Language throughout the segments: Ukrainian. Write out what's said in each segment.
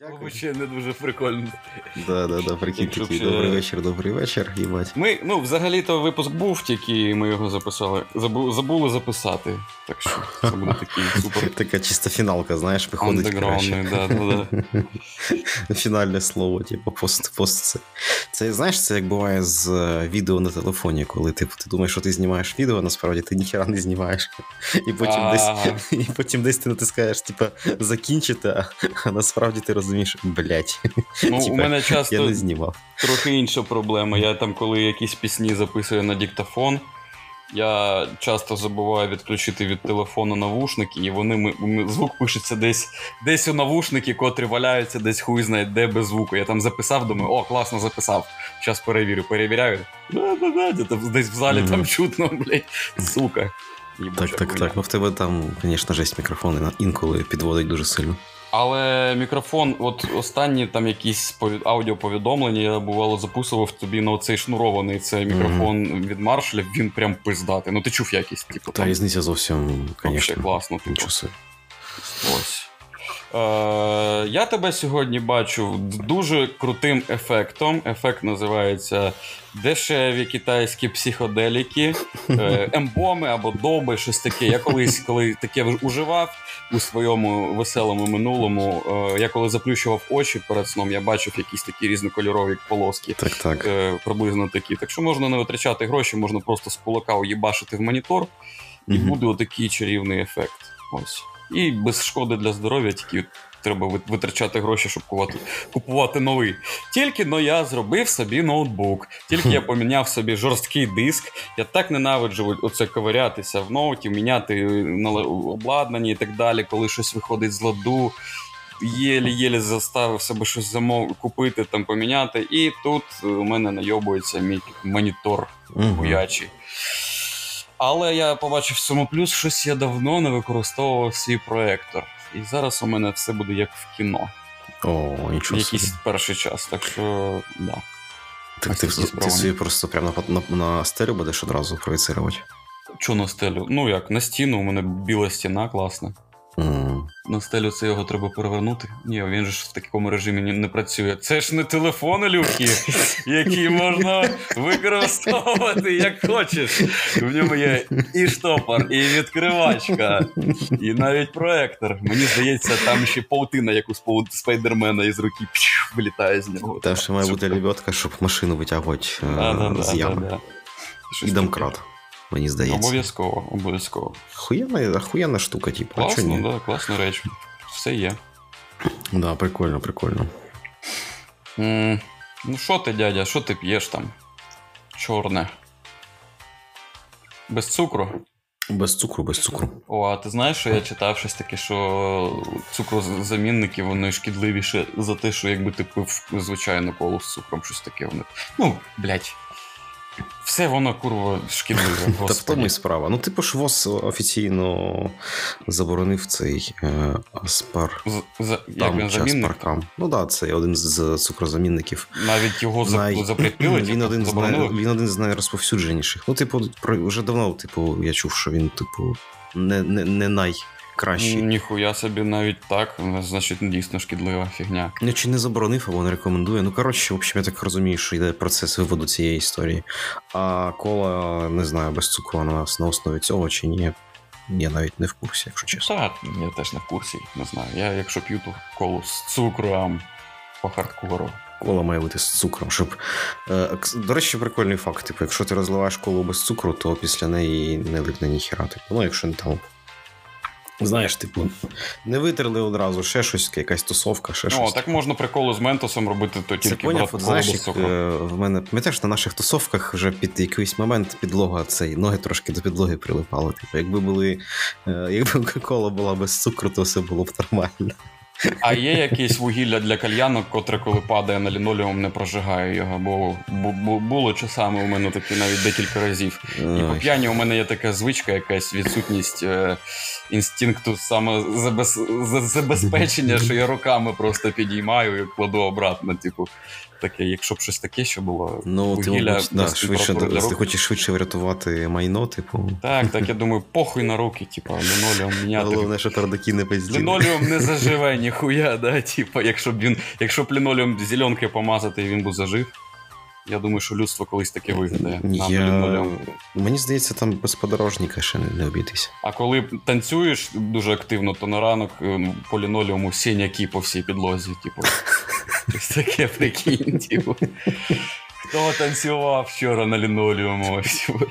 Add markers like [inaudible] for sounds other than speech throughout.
Дякую. Ще не дуже прикольно. Да, да, да, прикинь, такий добрий вечір, добрий вечір, їбать. Ми, ну, взагалі-то випуск був, тільки ми його записали. Забу, забули записати. Так що це буде такий [laughs] супер. Така чиста фіналка, знаєш, виходить. Андеграундний, да, да, да. [laughs] Фінальне слово, типу, пост, пост це. Це, знаєш, це як буває з е, відео на телефоні, коли типу, ти думаєш, що ти знімаєш відео, насправді ти ніхера не знімаєш. І потім десь [laughs] і потім десь ти натискаєш, типу, закінчити, а насправді ти розумієш, блять. Ну, у мене часто я не знімав. трохи інша проблема. Я там, коли якісь пісні записую на диктофон, я часто забуваю відключити від телефону навушники, і вони звук пишеться десь десь у навушники, котрі валяються, десь хуй знає, де без звуку. Я там записав, думаю, о, класно записав. Зараз перевірю, перевіряю. Десь в залі mm-hmm. там чутно, блядь, сука. Так, так, так. Ну в тебе там, звісно, жесть мікрофони інколи підводить дуже сильно. Але мікрофон, от останні там якісь аудіоповідомлення, я бувало записував тобі на оцей шнурований цей мікрофон mm-hmm. від Маршаля, він прям пиздатий. Ну ти чув якість, типу. Та різниця зовсім, звісно. класно. Типу. Ось. Е, Я тебе сьогодні бачу дуже крутим ефектом. Ефект називається дешеві китайські психоделіки, [laughs] ембоми або доби, щось таке. Я колись, коли таке уживав у своєму веселому минулому, е, я коли заплющував очі перед сном, я бачив якісь такі різнокольорові полоски. Так, так. Е, приблизно такі. Так що можна не витрачати гроші, можна просто з кулака уїбашити в монітор, і mm буде отакий чарівний ефект. Ось. І без шкоди для здоров'я, тільки треба витрачати гроші, щоб купувати купувати новий. Тільки но я зробив собі ноутбук, тільки я поміняв собі жорсткий диск. Я так ненавиджу оце ковирятися в ноуті, міняти обладнання і так далі, коли щось виходить з ладу. Єлі-єлі заставив себе щось замов купити, там поміняти. І тут у мене найобується мій монітор гуячий. Але я побачив в цьому плюс, щось я давно не використовував свій проектор. І зараз у мене все буде як в кіно. О, нічого Якийсь собі. перший час, так що да. Так ти, ти собі просто прямо на, на, на стелю будеш одразу проєцирувати? Чого на стелю? Ну як, на стіну, у мене біла стіна класна. Mm. На стелю це його треба перевернути. Ні, він же ж в такому режимі не працює. Це ж не телефони люки, які можна використовувати як хочеш. В ньому є і штопор, і відкривачка, і навіть проектор. Мені здається, там ще паутина, як у спайдермена із руки вилітає з нього. Там ще має бути лебедка, щоб машину витягувати е, з ями. І домкрат мені здається. Обов'язково, обов'язково. Охуєнна, охуєнна штука, типу. Класно, да, класна реч. Все є. Да, прикольно, прикольно. Mm, ну, що ти, дядя, що ти п'єш там? Чорне. Без цукру? Без цукру, без цукру. О, а ти знаєш, що я читав щось таке, що цукрозамінники вони шкідливіше за те, що якби ти пив звичайну колу з цукром, щось таке вони. Ну, блядь. Все воно курва шкідливе. Та в тому і справа. Ну, типу ж ВОЗ офіційно заборонив цей е, аспар. За, як він замінник? Ну так, да, це один з цукрозамінників. Навіть його Най... запретили? Він один, з най... він один з найрозповсюдженіших. Ну, типу, вже давно, типу, я чув, що він, типу, не, не, не най кращі. Ніхуя собі навіть так, значить, дійсно шкідлива фігня. Ну, чи не заборонив або не рекомендує. Ну, коротше, в общем, я так розумію, що йде процес виводу цієї історії. А кола, не знаю, без цукру на нас на основі цього чи ні. Я навіть не в курсі, якщо чесно. Так, я теж не в курсі, не знаю. Я якщо п'ю ту колу з цукром по хардкору. Кола має бути з цукром, щоб. Е, до речі, прикольний факт. Типу, якщо ти розливаєш колу без цукру, то після неї не липне ніхера. Типу, ну, якщо не там Знаєш, типу, не витерли одразу, ще щось, якась тусовка, ще щось. О, так можна приколи з ментосом робити, то тільки поняв, от, знаєш, як, е, в мене пам'ятаєш, на наших тусовках вже під якийсь момент підлога цей ноги трошки до підлоги прилипали. Типу, якби були, е, [laughs] якби кола була без цукру, то все було б нормально. А є якесь вугілля для кальянок, котре, коли падає на лінолеум, не прожигає його, бо, бо було часами у мене таке навіть декілька разів. І по п'яні у мене є така звичка, якась відсутність е, інстинкту самозабезпечення, [laughs] що я руками просто підіймаю і кладу обратно. Типу, таке, якщо б щось таке, що було. Ну, ти, вугілля мабуть, да, швидше, для ти хочеш швидше врятувати майно, типу. Так, так, я [laughs] думаю, похуй на руки, типа, лінолеум міняти. Головне, що пердаки не пизділи. Лінолеум не [laughs] заживе ніхуя, да? Типа, якщо б він, якщо б лінолеум зеленкою помазати, і він би зажив. Я думаю, що людство колись таке вигадає. Нам Я... Мені здається, там без подорожника ще не, обійтися. А коли танцюєш дуже активно, то на ранок е, по лінолеуму синяки по всій підлозі, типу. [laughs] Щось таке прикинь, типу. Хто танцював вчора на лінолеуму? Типу.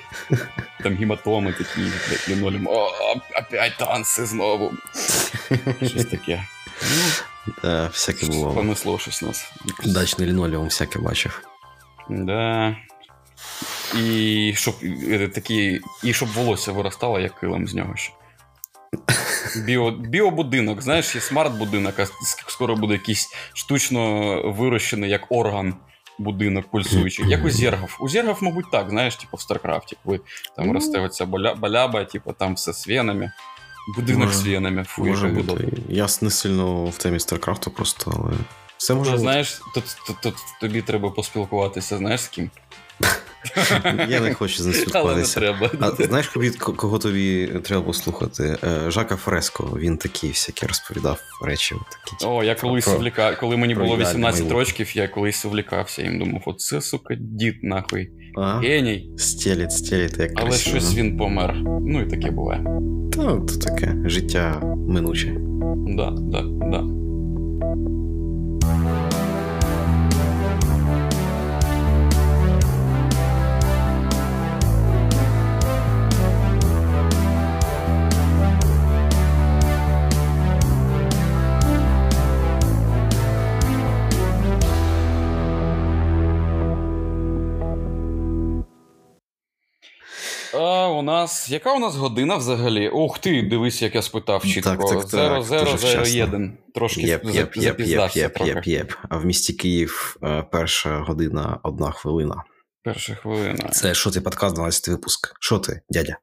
Там гематоми такі, блядь, лінолеум. О, опять танці знову. Щось таке. Ну, Да, всяке було. понесло щось нас. Дачний лінолеум всяке бачив. Да. І щоб е, такі, і щоб волосся виростало, як килим з нього ще. Біо, біобудинок, знаєш, є смарт-будинок, а скоро буде якийсь штучно вирощений як орган будинок пульсуючий. Як у зергов. У зергов, мабуть, так, знаєш, типу в Старкрафті, коли там Ну. росте оця баляба, типу там все з венами. Будинок Може- з венами. Фу, Може бути. Я не сильно в темі Старкрафту просто, але. Все може бути. знаєш, тут, тут, тут тобі треба поспілкуватися, знаєш з ким? [laughs] Я не хочу з ним Але не треба. А знаєш, кого, тобі треба послухати? Е, Жака Фреско. Він такі всякі розповідав речі. Такі, О, я колись про- увліка... коли мені було 18 майбутнє. років, я колись увлікався їм думав, оце, сука, дід нахуй. А? Геній. Стелить, стелить, як Але красиво. щось він помер. Ну і таке буває. Та, то таке. Життя минуче. Да, да, да. А у нас. Яка у нас година взагалі? Ух ти, дивись, як я спитав чітко. Так, так, так, 0001. Трошки Єп, єп, єп, єп, єп, єп, єп. А в місті Київ е, перша година, одна хвилина. Перша хвилина. Це що ти подкаст 12 випуск? Що ти, дядя?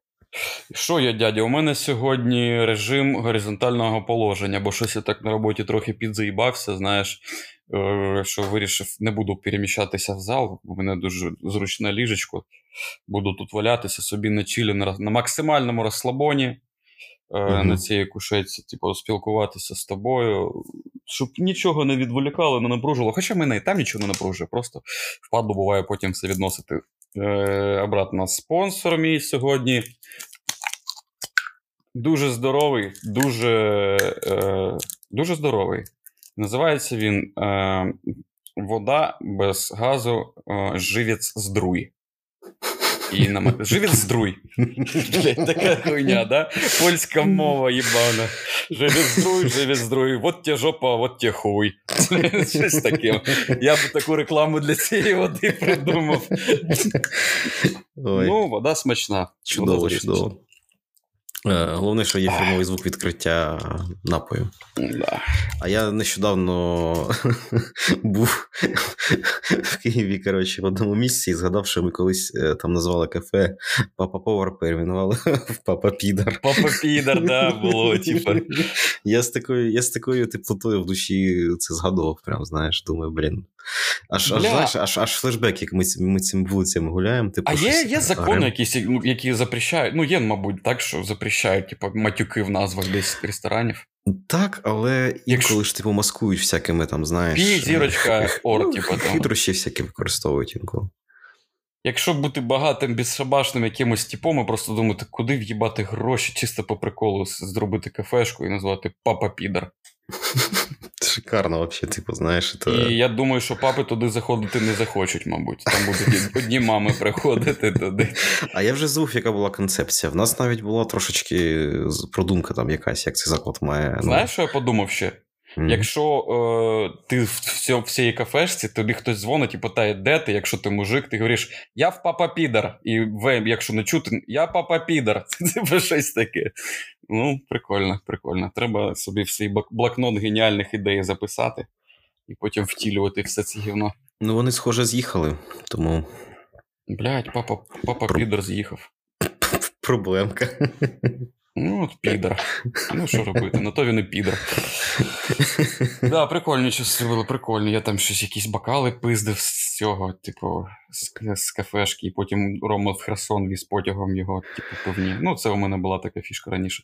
Що я, дядя? У мене сьогодні режим горизонтального положення, бо щось я так на роботі трохи підзаїбався, знаєш, е, що вирішив, не буду переміщатися в зал, у мене дуже зручне ліжечко. Буду тут валятися собі на чилі, на, максимальному розслабоні, Мгм. на цій кушетці, типу, спілкуватися з тобою, щоб нічого не відволікало, не напружувало. Хоча мене і там нічого не напружує, просто впадло буває потім все відносити. Е, обратно спонсор мій сьогодні. Дуже здоровий, дуже, е, дуже здоровий. Називається він е, Вода без газу е, живець з І на ме- Живець здруй. Блядь, така хуйня, да? Польська мова їбана. Живець здруй, живець здруй. Вот те жопа, вот те хуй. Щось таке. Я б таку рекламу для цієї води придумав. Ой, Ну, вода смачна. чудово, Вода чудово. Е, Головне, що є фірмовий звук відкриття напою. Да. А я нещодавно [laughs] був в Києві, коротше, в одному місці і згадав, що ми колись е, там назвали кафе Папа Повар перейменували в Папа Підар. Папа підар, да, було, типа. Я з такою, я з такою теплотою в душі це згадував, прям, знаєш, думаю, блін. Аж, аж, знаєш, аж, аж флешбек, як ми, ми цими вулицями гуляємо. Типу, А є, щось є закони якісь, ну, які запрещають. Ну, є, мабуть, так, що запрещають, типу, матюки в назвах десь ресторанів. Так, але інколи ж типу маскують всякими там, знаєш. Пі, зірочка, х- [laughs] ор, ну, типу, там. Хитрощі всякі використовують інколи. Якщо бути багатим, безшабашним якимось типом, і просто думати, куди в'їбати гроші, чисто по приколу зробити кафешку і назвати Папа Підар. [laughs] Шикарно, взагалі, типу, знаєш, це... І я думаю, що папи туди заходити не захочуть, мабуть. Там будуть одні мами приходити туди. А я вже забув, яка була концепція. В нас навіть була трошечки продумка там якась, як цей заклад має. ну, Знаєш, що я подумав ще? М. Якщо е, ти в цьо- в цій кафешці, тобі хтось дзвонить і питає, де ти, якщо ти мужик, ти говориш, я в папа підар. І в, якщо не чути, я папа підар. [laughs] Це щось таке. Ну, прикольно, прикольно. Треба собі в свій блокнот геніальних ідей записати і потім втілювати все це гівно. Ну, вони, схоже, з'їхали, тому Блять, папа, папа Про- підар з'їхав. [laughs] проблемка. Ну, от підер. Ну, що робити? На то він і підер. Да, прикольні часи були, прикольні. Я там щось якісь бокали пиздив з цього, типу, з, з кафешки, і потім Рома в Херсон віз потягом його, типу, пивні. Ну, це у мене була така фішка раніше.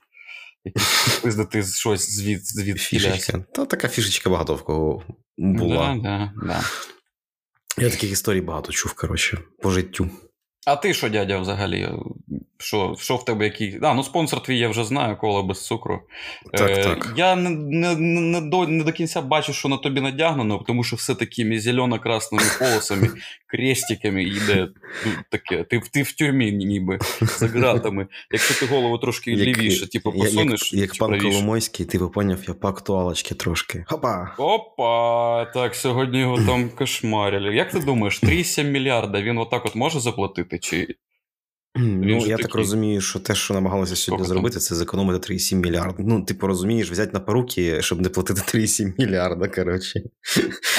Якісь пиздити щось звід, звід Фішечка. Та така фішечка багато в кого була. Да, да, да. Я таких історій багато чув, коротше, по життю. А ти що, дядя, взагалі? Що що в тебе який. А, ну спонсор твій я вже знаю, кола без цукру. Так, е, так. Я не не, не, до, не до кінця бачу, що на тобі надягнено, тому що все такими зелено-красними полосами, [laughs] крестиками йде ну, таке. Ти, ти в тюрмі ніби за ґратами. Якщо ти голову трошки лівіше, типу, посунеш. Як, як чи пан правіше. Коломойський, ти би поняв, я по актуалочки трошки. Хопа! Опа, так, сьогодні його там кошмарили. Як ти думаєш, 3,7 мільярда він отак от може заплатити? Чи Ну, же я так розумію, що те, що намагалися сьогодні там? зробити, це зекономити 3,7 мільярда. Ну, типу, розумієш, взяти на поруки, щоб не платити 3,7 мільярда, коротше.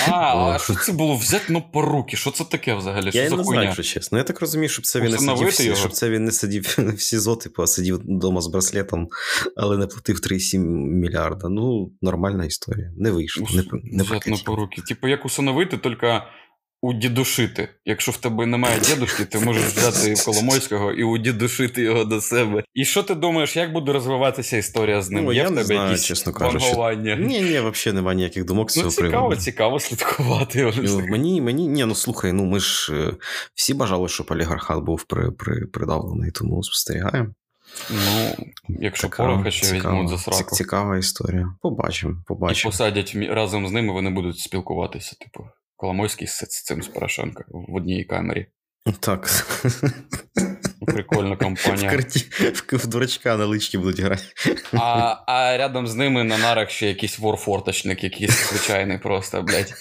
А, а що це було взяти на поруки? Що це таке взагалі? Що Я не хуйня? знаю, якщо чесно. Я так розумію, щоб це він не сидів, всі- щоб це він не сидів [laughs] в СІЗО, типу, а сидів вдома з браслетом, але не платив 3,7 мільярда. Ну, нормальна історія. Не вийшло. Не, не взяти на поруки. Типу, як усиновити, тільки удідушити. Якщо в тебе немає дідушки, ти можеш взяти [laughs] Коломойського і удідушити його до себе. І що ти думаєш, як буде розвиватися історія з ним? Ну, Є я в не тебе знаю, якісь чесно кажучи. вангування? Ні, ні, взагалі немає ніяких думок з Ну, цього цікаво, приводу. цікаво слідкувати. Ну, мені, мені, ні, ну слухай, ну ми ж е, всі бажали, щоб олігархат був при, при, придавлений, тому спостерігаємо. Ну, якщо пороха ще візьмуть за сраку. цікава історія. Побачимо, І побачимо. посадять мі- разом з ними, вони будуть спілкуватися, типу, Коломойський з цим з Порошенко в одній камері. Так. Прикольна [laughs] В, компанія. карті, в, в дурачка на лички будуть грати. А, а рядом з ними на нарах ще якийсь вор-форточник, якийсь звичайний просто, блядь,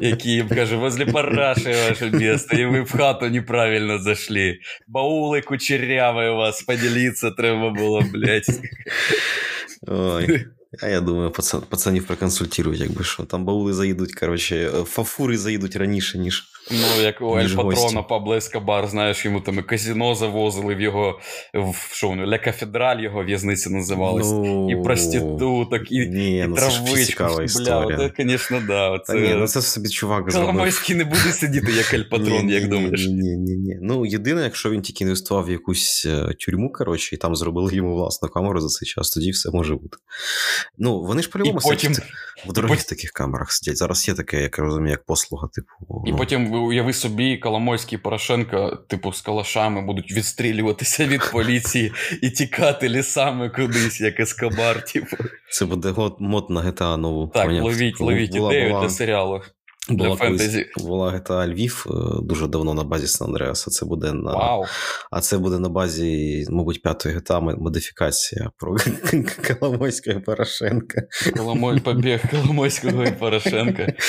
який каже, возле параши ваше место, і ви в хату неправильно зайшли. Баули кучеряві у вас, поділитися треба було, блядь. Ой. А я думаю, пацан, пацанів проконсультують, якби що. Там баули заїдуть, коротше, фафури заїдуть раніше, ніж. Ну, як у Ель Патрона. Пабло Ескобар, знаєш, йому там і казіно завозили в його, в що воно, La Catedral його в'язниця називалась. Ну, І проституток, і, Ні, і ну травичку. Бля, історія. оце, звісно, да. Та ні, ну це собі чувак. Коломойський не буде сидіти, як Ель Патрон, як думаєш. Ні, ні, ні, ні. Ну, єдине, якщо він тільки інвестував в якусь е, тюрму, коротше, і там зробили йому власну камеру за цей час, тоді все може бути. Ну, вони ж І по-любому потім, в дорогих потім- таких камерах сидять. Зараз є таке, як я розумію, як послуга, типу. і ну, потім уяви собі, Коломойський Порошенко, типу, з калашами будуть відстрілюватися від [laughs] поліції і тікати лісами кудись, як Ескобар, типу. Це буде мод на GTA нову. Так, ловіть, ловіть ідею для серіалу. Була колись- фентезі. була GTA Львів е, дуже давно на базі Сан Андреаса. Це буде на Вау. а це буде на базі, мабуть, п'ятої GTA модифікація про [laughs] Коломойського і Порошенка. Коломой, побіг Коломойського і Порошенка. [laughs]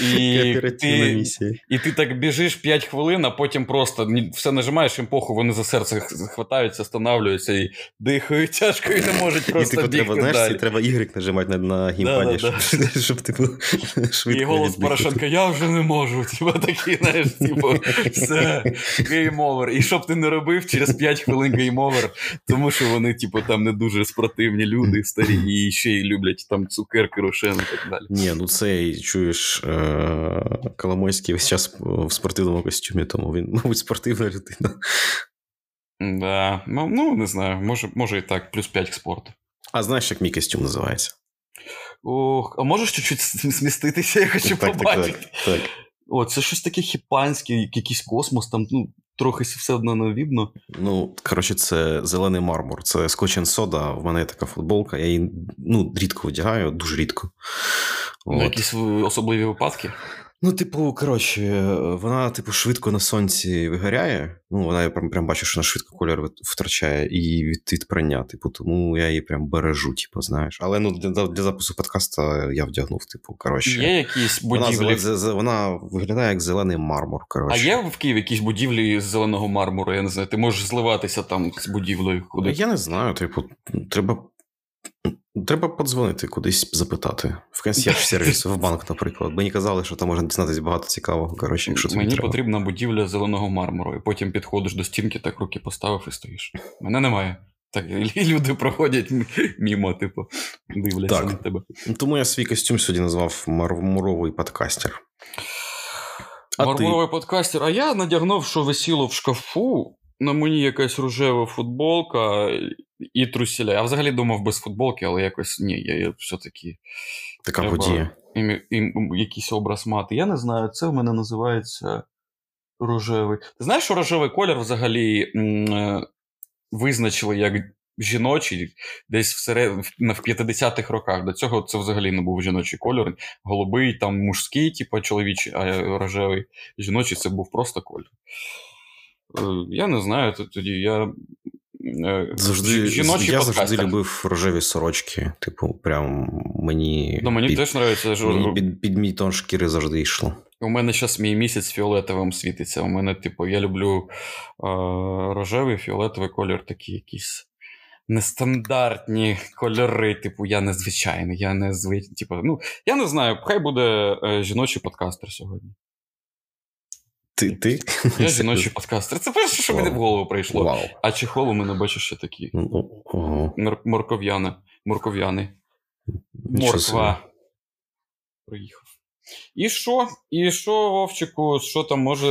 І ти, і ти так біжиш 5 хвилин, а потім просто все нажимаєш їм похуй, вони за серце хватаються, останавлюються і дихають тяжко і не можуть І просто типу, бігти треба, знаєш, далі. треба Y нажимати на, на геймпаді, Да-да-да. щоб, [laughs] щоб типу, швидко І голос. Порошенка, я вже не можу. Типа такий, знаєш, типу, все, game over. І що б ти не робив, через 5 хвилин game over, тому що вони, типу, там не дуже спротивні люди, старі, і ще й люблять там цукерки, рошен і так далі. Ні, ну цей, чуєш, е- Коломойський весь час в спортивному костюмі, тому він, мабуть, спортивна людина. Да. Ну, ну, не знаю, може, може і так, плюс 5 к спорту. А знаєш, як мій костюм називається? Ох, а можеш чуть-чуть сміститися, я хочу так, так, побачити. так, так. О, це щось таке хіпанське, якийсь космос, там ну, трохи все одно не видно. Ну, коротше, це зелений мармур, це скотчен сода. В мене є така футболка. Я її ну, рідко одягаю, дуже рідко. Ну, От. якісь особливі випадки. Ну, типу, коротше, вона, типу, швидко на сонці вигоряє. Ну, вона я прям, прям бачу, що вона швидко кольор втрачає і від, від прання. Типу, тому я її прям бережу, типу, знаєш. Але ну, для, для запису подкаста я вдягнув, типу, коротше. Є якісь Вона, будівлі. зеле- вона виглядає як зелений мармур. А є в Києві якісь будівлі з зеленого мармуру, я не знаю, ти можеш зливатися там з будівлею кудись. Я не знаю, типу, треба. Треба подзвонити кудись запитати. В консьєрж-сервіс, в банк, наприклад. Мені казали, що там можна дізнатися багато цікавого. Коротше, якщо Мені треба. потрібна будівля зеленого мармуру, і потім підходиш до стінки, так руки поставив і стоїш. Мене немає. Так, люди проходять мімо, типу, дивляться Так. на тебе. Тому я свій костюм сьогодні назвав мармуровий подкастер. А ти? Мармуровий подкастер. А я надягнув, що висіло в шкафу. На мені якась рожева футболка і трусіля. Я взагалі думав без футболки, але якось ні, я, я все-таки Така Треба- подія. ім, ім, якийсь образ мати. Я не знаю, це в мене називається рожевий. Ти знаєш, що рожевий колір взагалі м, е, визначили як жіночий десь всеред, в- на- в 50-х роках. До цього це взагалі не був жіночий кольор. Голубий, там мужський, типу чоловічий, а рожевий жіночий це був просто колір. Е, Я не знаю, тоді я. Завжди, жі- жіночий я завжди любив рожеві сорочки. Типу, прям мені. Ну, мені під, теж подобається. мені під, під мій тон шкіри завжди йшло. У мене зараз мій місяць фіолетовим світиться. У мене, типу, я люблю е, рожевий, фіолетовий колір, такі якісь нестандартні кольори. Типу, я незвичайний, я не звич... Типу, ну, я не знаю, хай буде е, жіночий подкастер сьогодні. Ти? ти? Я [laughs] жіночий подкастер. Це перше, що мені в голову прийшло. Вау. А чехол у мене бачиш ще такі. Ну, Ого. Мор- Морков'яни. Морков'яни. Морква. Приїхав. І що? І що, Вовчику, що там може.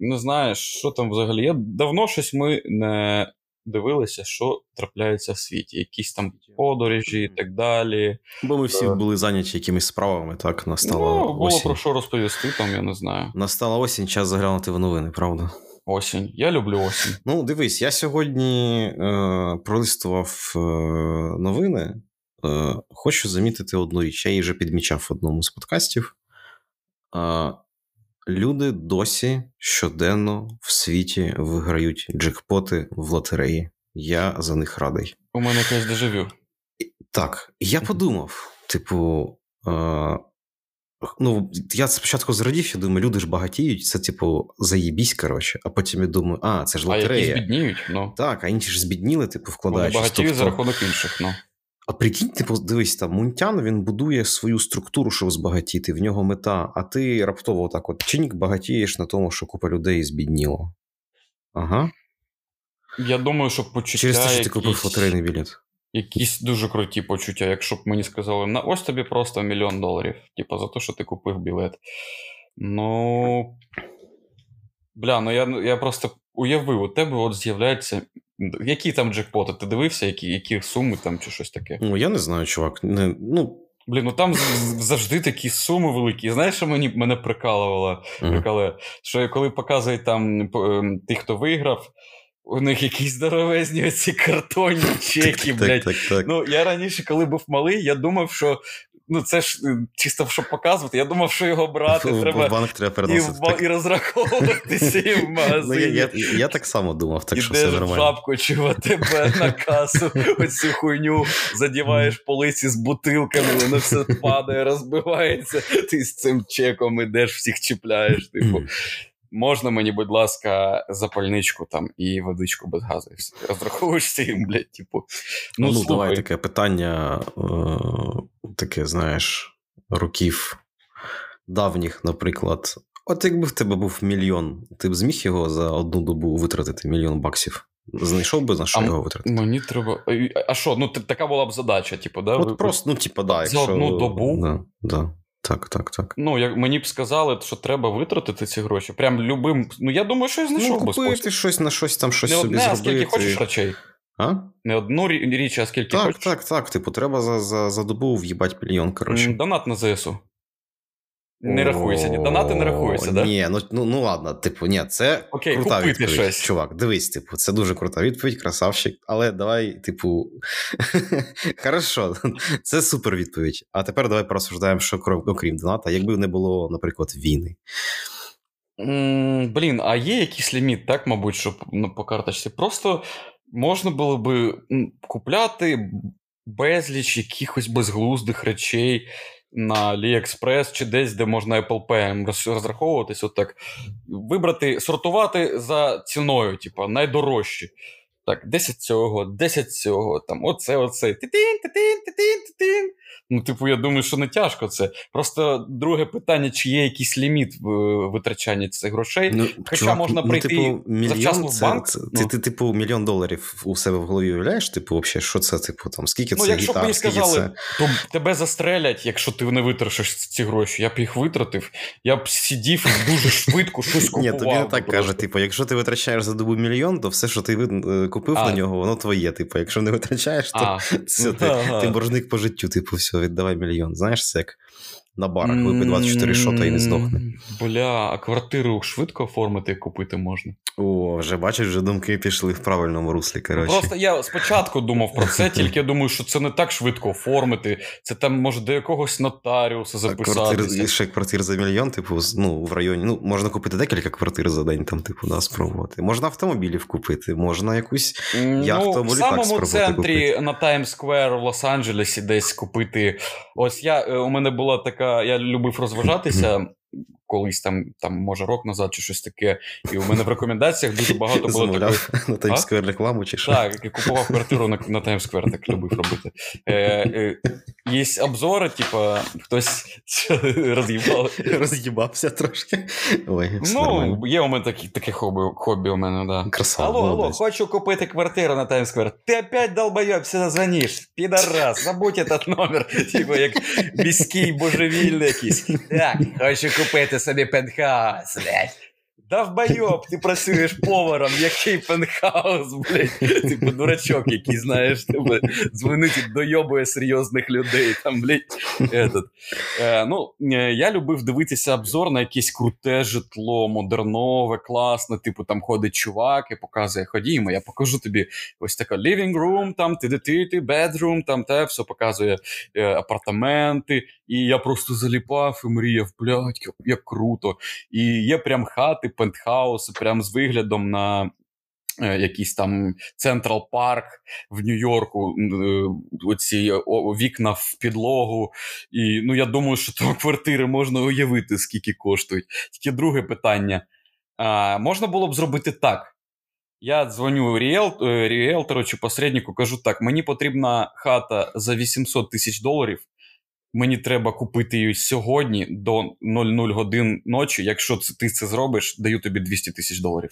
Не знаєш, що там взагалі? Я давно щось ми не дивилися, що трапляється в світі. Якісь там подорожі і так далі. Бо ми всі Е. були зайняті якимись справами, так? Настала ну, було осінь. про що розповісти, там, я не знаю. Настала осінь, час заглянути в новини, правда? Осінь. Я люблю осінь. Ну, дивись, я сьогодні е, пролистував е, новини. Е, хочу замітити одну річ. Я її вже підмічав в одному з подкастів. Е, люди досі щоденно в світі виграють джекпоти в лотереї. Я за них радий. У мене якесь дежавю. Так, я подумав: типу, е, ну, я спочатку зрадів, я думаю, люди ж багатіють, це, типу, заєбісь, коротше, а потім я думаю, а, це ж А які збідніють, ну. Так, а інші ж збідніли, типу, Вони вкладаючись. багатіють за Тобто, рахунок інших, ну. А прикинь, типу, дивись, там Мунтян він будує свою структуру, щоб збагатіти, в нього мета, а ти раптово так от чинік багатієш на тому, що купа людей збідніло. Ага. Я думаю, що почуття. Через те, що ти купив лотерейний білет. Якісь дуже круті почуття, якщо б мені сказали, на ось тобі просто мільйон доларів, типу, за те, що ти купив білет. Ну. Бля, ну я, я просто уявив, у тебе от з'являється. Які там джекпоти? Ти дивився, які, які суми там чи щось таке? Ну, я не знаю, чувак. Не, ну, Блін, ну там завжди такі суми великі. Знаєш, що мені мене прикалувало? мгм. Прикалує, що коли показують там ем, тих, хто виграв, у них якісь здоровезні оці картонні [laughs] чеки, так, так, так. Ну, я раніше, коли був малий, я думав, що ну це ж е, чисто щоб показувати, я думав, що його брати В- треба в банк треба і, в, ба- так. і розраховуватися і в [laughs] Ну, я, я, я так само думав, так що все Ідеш в нормально. жабку чи в АТБ на касу, [laughs] оцю хуйню, задіваєш полиці з бутилками, воно все падає, розбивається. Ти з цим чеком ідеш, всіх чіпляєш. Типу, можна мені, будь ласка, запальничку там і водичку без газу. Розраховуєшся їм, блядь, типу. Ну, Ну, слухай, давай таке питання, е, таке, знаєш, років давніх, наприклад. От якби в тебе був мільйон, ти б зміг його за одну добу витратити мільйон баксів? Знайшов би на що А його витратити? Мені треба. А- А що, ну така була б задача, типу, да? От просто, ну, типа, да, за одну добу? Да, да. Так, так, так. Ну, як мені б сказали, що треба витратити ці гроші. Прям любим. Ну, я думаю, що я знайшов Ну, би спосіб. щось на щось там, щось Не собі одне, зробити. скільки хочеш речей. А? Не одну рі- річ, а скільки Так, хочеш. так, так. Типу, треба за, за, за добу в'їбать мільйон, коротше. Донат на ЗСУ. Не рахується. ні, Донати не рахуються, да? Ні, ну, ну, ну ладно, типу, ні, це Окей, крута купити відповідь. щось. Чувак, дивись, типу, це дуже крута відповідь, красавчик. Але давай, типу. [laughs] Хорошо, [laughs] це супер відповідь. А тепер давай порозсуждаємо, що крім, окрім доната, якби не було, наприклад, війни. Блін, а є якийсь ліміт, так, мабуть, щоб ну, по карточці. Просто можна було би купляти безліч якихось безглуздих речей на AliExpress чи десь, де можна Apple Pay роз- розраховуватись, отак. Вибрати, сортувати за ціною, типу, найдорожчі. Так, 10 цього, 10 цього, там, оце, оце. Титин, титин, титин, титин. Ну, типу, я думаю, що не тяжко це. Просто друге питання, чи є якийсь ліміт в витрачанні цих грошей. Ну, Хоча чувак, можна ну, прийти типу, завчасно мільйон, в банк, Це, ну. ти, ти, типу, мільйон доларів у себе в голові уявляєш? Типу, взагалі, що це, типу, там, скільки Ну, це якщо б мені сказали, це... то тебе застрелять, якщо ти не витратиш ці гроші. Я б їх витратив, я б сидів і дуже швидко щось Ні, купував. тобі не так каже, типу, якщо ти витрачаєш за добу мільйон, то все, що ти ви- купив А. на нього, воно твоє. Типу, якщо не витрачаєш, то А, [laughs] все, ти, ага. ти боржник по життю, типу, все, віддавай мільйон. Знаєш, це як на барах випий 24 шота і не здохне. Бля, а квартиру швидко оформити і купити можна. О, вже бачиш, вже думки пішли в правильному руслі. Коротше. Просто я спочатку думав про це, тільки я думаю, що це не так швидко оформити. Це там може до якогось нотаріуса квартир, ще квартир за мільйон, типу, ну, в районі. Ну, можна купити декілька квартир за день, там, типу, да, спробувати. Можна автомобілів купити, можна якусь. яхту Ну, в самому центрі купити. на Таймс-сквер в Лос-Анджелесі десь купити. Ось я е, у мене була така, я любив розважатися. Колись там, там, може, рок назад чи щось таке. І у мене в рекомендаціях дуже багато було таких. На Таймсквер рекламу чи що. Так, я купував квартиру на, на Таймс-сквер, так любив робити. Е, е, є обзори, типа, хтось роз'їбав. Роз'їбався трошки. Ой, Ну, нормально. є у мене такі, таке хобі, хобі у мене, да. Красава. Алло, алло, хочу купити квартиру на Таймс-сквер. Ти опять долбоеб, сюди звониш. Підарас, забудь этот номер. [laughs] Типа як міський божевільний якийсь. Так, хочу купити собі пентхаус, блядь. Довбойоб, ти працюєш поваром, який пентхаус, блядь. Типу дурачок, який, знаєш, тебе дзвонить і дойобує серйозних людей. Там, блядь, этот. Е, ну, е, я любив дивитися обзор на якесь круте житло, модернове, класне. Типу, там ходить чувак і показує, ходімо, я покажу тобі ось така living room, там ти ти ти bedroom, там те, все показує е, апартаменти. І я просто заліпав і мріяв, блядь, як круто. І є прям хати, пентхауси, прям з виглядом на. е, Якийсь там Централ Парк в Нью-Йорку, е, оці вікна в підлогу. І ну я думаю, що [laughs] там квартири можна уявити, скільки коштують. Тільки друге питання: а, можна було б зробити так. Я дзвоню е, ріелтору чи посереднику, кажу так: мені потрібна хата за 800 тисяч доларів. Мені треба купити її сьогодні до 00 годин ночі. Якщо ти це зробиш, даю тобі 200 тисяч доларів.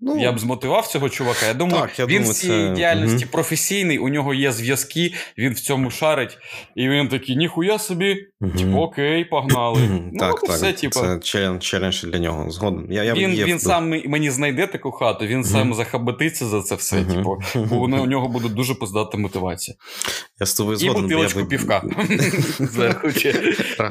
Ну, Я б змотивував цього чувака. Я думаю, Так, я він думаю, в цій це- діяльності угу. професійний, у нього є зв'язки, він в цьому шарить, і він такий, ніхуя собі. Типу, окей, погнали. ну, так, все, типу. Це челендж, челендж для нього. Згодом. Я, я він є він сам мені знайде таку хату, він сам захабатиться за це все. Типу, [laughs] бо у у нього буде дуже поздата мотивація. Я з тобою І згоден. бо я бутилочку би- півка.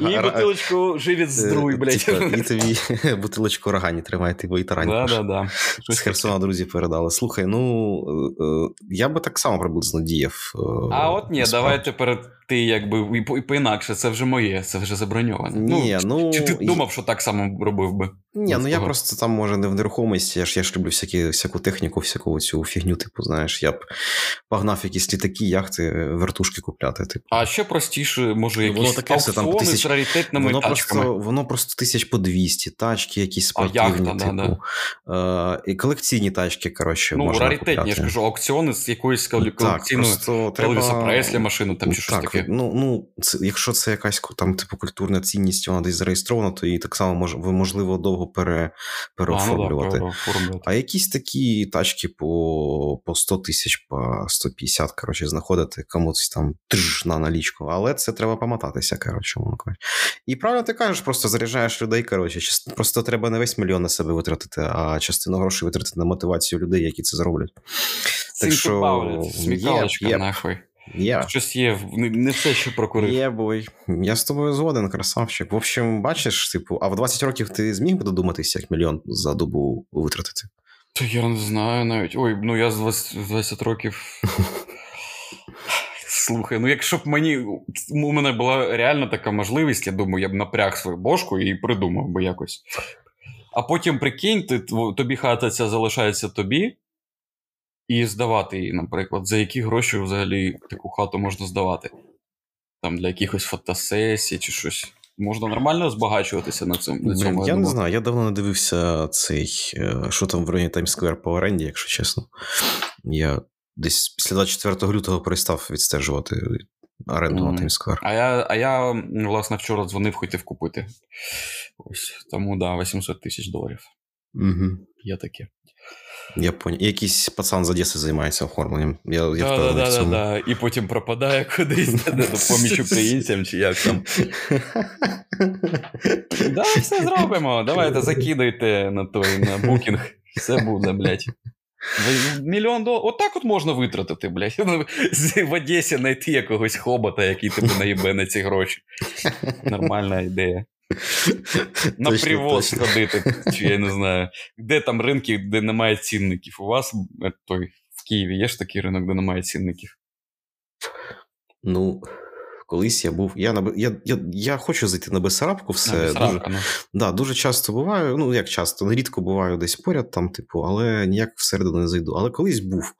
[laughs] І бутилочку живіт з друй, Е, блядь. І тобі [laughs] бутилочку рогані тримайте, бо і тарані. Да, пише. да, да. З Херсона друзі передали. Слухай, ну е, е, я би так само приблизно діяв. А от ні, насправді. давай тепер ти якби і по- і по-інакше, це вже моє, це вже заброньовано. Ні, ну, чи ти думав, що так само робив би? Ні, ну я просто там, може, не в нерухомості, я ж, я ж люблю всякі, всяку техніку, всяку цю фігню, типу, знаєш, я б погнав якісь літаки, яхти, вертушки купляти. Типу. А ще простіше, може, Ну, якісь воно таке все, там, тисяч- з раритетними Воно тачками. просто, воно просто тисяч по 200, тачки якісь А, спортивні, яхта, да, типу. Е, і колекційні тачки, коротше, Ну, можна раритетні, купляти. я ж кажу, аукціони з якоюсь коле- Так, просто треба... Преслі машину там чи щось так, таке. Ну, ну це, якщо це якась там, типу, культурна цінність, вона десь зареєстрована, то її так само мож, ви, можливо довго пере, переоформлювати. А, ну, да. А якісь такі тачки по, по 100 тисяч, по 150, коротше, знаходити комусь там тж на налічку. Але це треба помотатися, коротше. І правильно ти кажеш, просто заряджаєш людей, коротше. Просто треба не весь мільйон на себе витратити, а частину грошей витратити на мотивацію людей, які це зроблять. Так що, є, є. нахуй. Я. Щось є, не, не все, що прокурив. Є бой. Я з тобою згоден, красавчик. В общем, бачиш, типу, а в 20 років ти зміг би додуматися, як мільйон за добу витратити? Та я не знаю навіть. Ой, ну я з 20, 20 років. [laughs] Слухай, ну якщо б мені у мене була реально така можливість, я думаю, я б напряг свою бошку і придумав би якось. А потім прикинь, ти, тобі хата ця залишається тобі, і здавати її, наприклад, за які гроші взагалі таку хату можна здавати? Там для якихось фотосесій чи щось. можна нормально збагачуватися на цьому. На цьому я не знаю, я давно не дивився цей, е, що там в районі Таймсквер по оренді, якщо чесно. Я десь після 24 лютого перестав відстежувати оренду mm. на Таймсквер. А я, а я, власне, вчора дзвонив, хотів купити. Ось тому, да, 800 тисяч доларів. Угу. Є таке. Я понял. І якийсь пацан з Одеси займається оформленням. Я, я да, да, да, да, да. І потім пропадає кудись на поміч [laughs] українцям, чи як там. Да, все зробимо. Давайте закидайте на той на Booking. Все буде, блядь. Мільйон доларів. Отак от можна витратити, блядь. [laughs] В Одесі знайти якогось хобота, який тебе наїбе на ці гроші. Нормальна ідея. [laughs] На привоз ходити, [laughs] чи я не знаю. Де там ринки, де немає цінників? У вас е, той в Києві є ж такий ринок, де немає цінників? Ну, колись я був. Я на я, я, я хочу зайти на Бесарабку, все. На Бесарабка, дуже, ну. да, дуже часто буваю. Ну, як часто, рідко буваю десь поряд, там, типу, але ніяк всередину не зайду. Але колись був.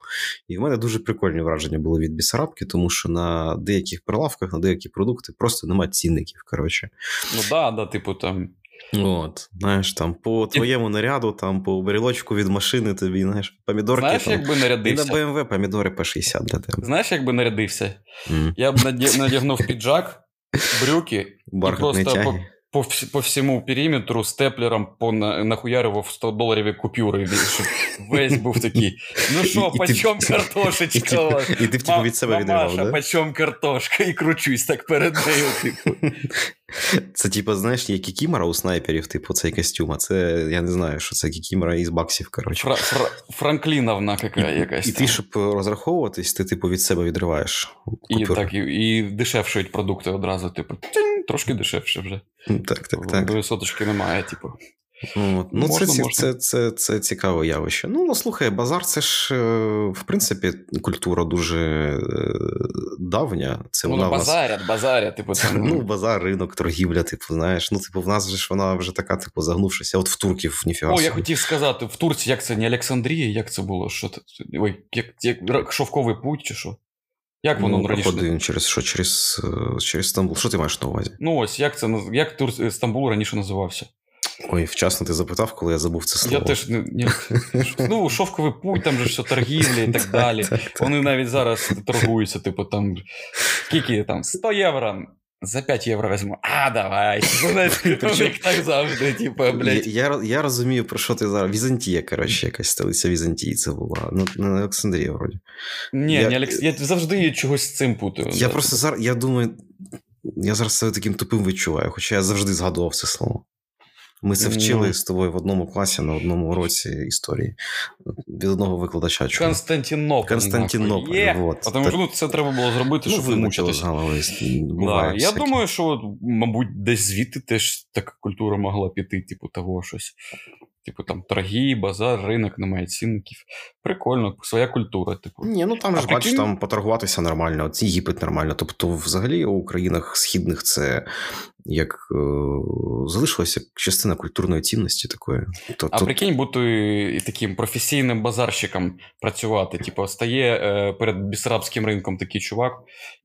І в мене дуже прикольні враження були від Бесарабки, тому що на деяких прилавках, на деякі продукти просто немає цінників. коротше. Ну да, да, типу там. От, знаєш, там по твоєму наряду, там по брілочку від машини тобі, знаєш, помідорки. Знаєш, там, якби нарядився. І на BMW помідори по 60 для тебе. Знаєш, якби нарядився? Mm. Я б надягнув піджак, брюки Бархатний і просто тяги. по, по, по всьому периметру степлером нахуярював 100 доларів купюри, щоб весь був такий. Ну що, почем картошечка? І ти типу від себе відривав, да? почем картошка, і кручусь так перед нею, типу. Це, типу, знаєш, є кікімора у снайперів, типу, цей костюм, а це, я не знаю, що це кікімора із баксів, коротше. Фра- Фра- Франкліновна яка якась. І ти, щоб розраховуватись, ти, типу, від себе відриваєш. І так, і, і дешевшують продукти одразу, типу, трошки дешевше вже. Так, так, так. Соточки немає, типу. От. Ну, можна, це, можна. Це, це, це цікаве явище. Ну, ну, слухай, базар це ж, в принципі, культура дуже давня. Це ну, вона ну, базарять, нас... базарять, типу. Це, ну, базар, ринок, торгівля, типу, знаєш. Ну, типу, в нас ж вона вже така, типу, загнувшися. От в турків ніфіга. О, я хотів сказати, в Турції, як це не Олександрія, як це було? Що це? Ой, як, як шовковий путь чи що? Як воно ну, раніше? Проходив через що? Через, через Стамбул. Що ти маєш на увазі? Ну, ось, як це як Тур... Стамбул раніше називався? Ой, вчасно ти запитав, коли я забув це слово. Я теж не, не... ну, шовковий путь, там же все торгівля і так [laughs] далі. Вони навіть зараз торгуються, типу, там скільки там 100 євро. За 5 євро візьму. А, давай. [laughs] так завжди, типу, блядь. Я, я розумію, про що ти зараз. Візантія, коротше, якась столиця Візантії це була. Ну, не Олександрія, вроді. Ні, я, не Олекс... я завжди чогось з цим путаю. Я просто зараз, я думаю, я зараз себе таким тупим відчуваю, хоча я завжди згадував це слово. Ми це вчили ну, з тобою в одному класі на одному уроці історії від одного викладача. Чого? Константинополь. Константинополь. Є. Вот. Тому що ну, це треба було зробити, щоб ну, не мучитися. Да. Я думаю, що, мабуть, десь звідти теж така культура могла піти, типу, того щось. Типу там торги, базар, ринок, немає цінників. Прикольно, своя культура. Типу. Ні, ну там ж прикинь... бачиш, там поторгуватися нормально, от Єгипет нормально. Тобто, взагалі у країнах східних це як е, залишилася частина культурної цінності такої. То, а то... прикинь, бути таким професійним базарщиком працювати. Типу, стає е, перед бісарабським ринком такий чувак,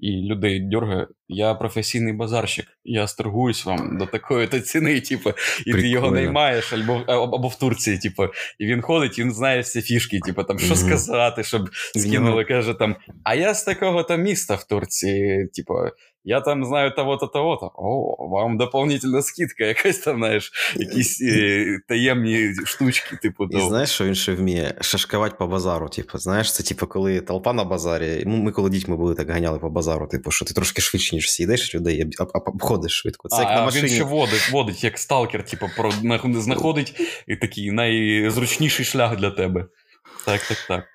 і людей дергає. Я професійний базарщик, я сторгуюсь вам до такої то ціни, типу, і Прикольно. ти його наймаєш або, або в Турції, типу, і він ходить, він знає всі фішки, типу, там, що mm-hmm. сказати, щоб скинули, каже там, а я з такого-то міста в Турції, типу, я там знаю того-то, того-то. О, вам доповнительна скидка, якась там, знаєш, якісь е, таємні штучки, типу. І знаєш, що він ще вміє шашкувати по базару. Типу, знаєш, це типу, коли толпа на базарі. Ну, ми коли дітьми були, так ганяли по базару, типу, що ти трошки швидше, ніж всі йдеш людей, а обходиш швидко. Це а, як на машині. він ще водить, водить, як сталкер, типу, про, знаходить і такий найзручніший шлях для тебе. Так, так, так.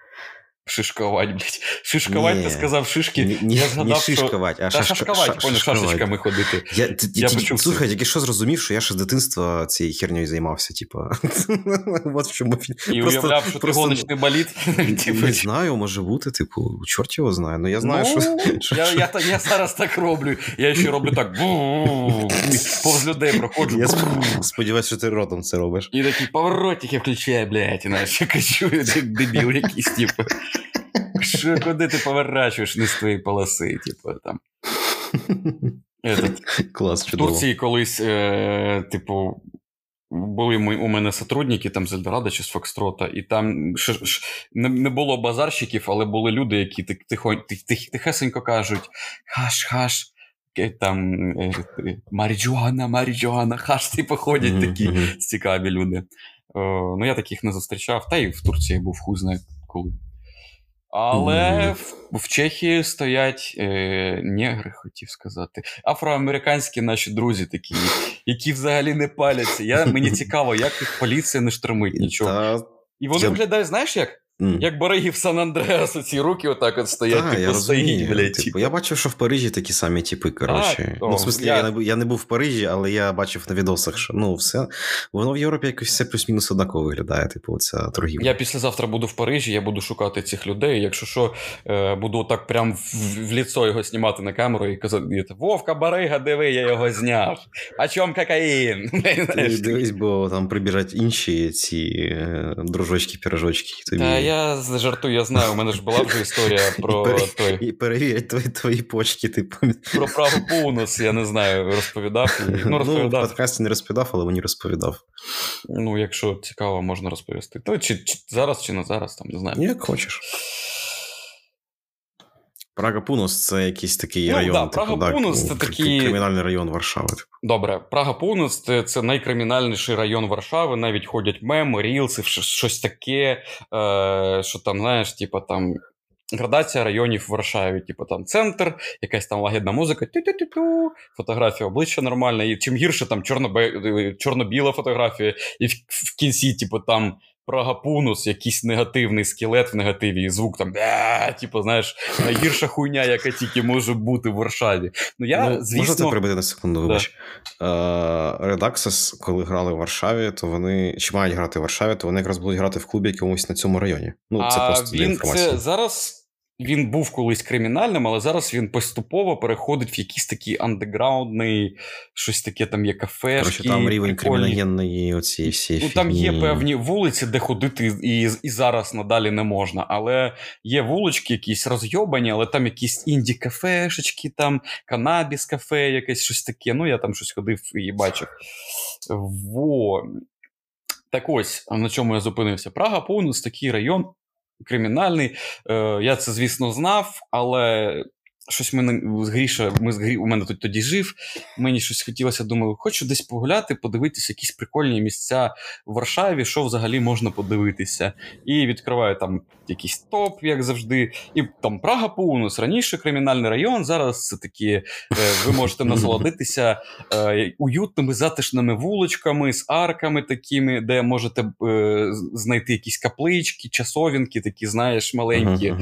Шишковать, блядь. Шишковать, ти сказав шишки. Ні, ні, я згадав, не шишковать, що... а Та шашка- шашковать, ша- понял, шашечками ходити. Я, Я ти, почув слухай, тільки що зрозумів, що я ще з дитинства цією хернею займався, типу. [laughs] От в чому. І уявляв, що ти гоночний боліт. [laughs] Типу, Не знаю, може бути, типу, чорт його знає. Ну я знаю, ну, що. [laughs] що- я, я, я зараз так роблю. Я ще роблю так. Повз людей проходжу. Я сподіваюся, що ти ротом це робиш. І такий поворотики включає, блядь, і знаєш, я качу, як дебіл якийсь, типу. Що, куди ти поворачуєш не з твоєї полоси, типу, там. Этот, Клас, в. Турції колись, е, типу, були ми, у мене сотрудники там з Ельдорадо чи з Фокстрота, і там ш, ш, не, не було базарщиків, але були люди, які тих, тихо, тих, тих, тихесенько кажуть: хаш-хаш. е, Там е, е, Маріджуана, Маріджуана, hash, типу, ходять такі цікаві люди. Е, ну, я таких не зустрічав, та й в Турції був хуй знає коли. Але в, в Чехії стоять е, негри, хотів сказати. Афроамериканські наші друзі такі, які взагалі не паляться. Я, мені [laughs] цікаво, як їх поліція не штормить нічого. Та, І вони виглядають, знаєш як? М. Як бариги в Сан Андреасу, ці руки отак от стоять, Та, типу, я стоїть, блядь. Типу, типу. я бачив, що в Парижі такі самі типи, коротше. Ну, о, в смислі, я- я... не, я не був в Парижі, але я бачив на відосах, що ну, все, воно в Європі якось все плюс-мінус однаково виглядає, типу, ця торгівля. Я післязавтра буду в Парижі, я буду шукати цих людей. Якщо що, е, буду так прям в, в ліцо його знімати на камеру і казати: Вовка Барига, диви, я його зняв. А чом кокаїн? [laughs] Ти дивись, бо там прибіжать інші ці е, дружочки, пірожочки. Тобі... Я жартую, я знаю, у мене ж була вже історія [laughs] про пере- той І перевірять твої, твої почки, типу. про праву бонус, я не знаю, розповідав. і- Ну, Ну, в подкасті не розповідав, але мені розповідав. Ну, якщо цікаво, можна розповісти. То чи, чи зараз, чи не зараз, там не знаю. Як хочеш. Прага Пунос це якийсь такий Ну, район. да, типу, Прага да, це такий- кримінальний район Варшави. Типу. Добре, Прага Пунус це, це найкримінальніший район Варшави. Навіть ходять меми, рілси, щось, щось таке, е, що там, знаєш, типу там. Градація районів в Варшаві, типу там центр, якась там лагідна музика, тю-тю-тю-тю, фотографія обличчя нормальна, і чим гірше там чорно- чорно-біла фотографія, і в, в кінці, типу, там Прага Пунус, якийсь негативний скелет в негативі, і звук там, «Бя!» типу, знаєш, найгірша хуйня, яка тільки може бути в Варшаві. Ну, я, ну, звісно, Можна це прибити на секунду, вибач. Е, Редаксис, коли грали в Варшаві, то вони чи мають грати в Варшаві, то вони якраз будуть грати в клубі якомусь на цьому районі. Ну, це а просто для він інформації. це зараз. Він був колись кримінальним, але зараз він поступово переходить в якийсь такий андеграундний, щось таке там є кафешки. Коротше, там рівень прикольні. криміногенної оці всі. Ну, там є певні вулиці, де ходити і, і зараз надалі не можна. Але є вулички якісь розйобані, але там якісь інді-кафешечки, там канабіс-кафе, якесь щось таке. Ну, я там щось ходив і бачив. Во. Так ось, на чому я зупинився. Прага повністю такий район кримінальний. Е, я це, звісно, знав, але щось мене з Гріша, ми з Грі, у мене тут тоді жив. Мені щось хотілося, думаю, хочу десь погуляти, подивитися якісь прикольні місця в Варшаві, що взагалі можна подивитися. І відкриваю там якийсь топ, як завжди. І там Прага Пунус, раніше кримінальний район, зараз це такі, е, ви можете насолодитися е, уютними затишними вуличками з арками такими, де можете е, знайти якісь каплички, часовінки, такі, знаєш, маленькі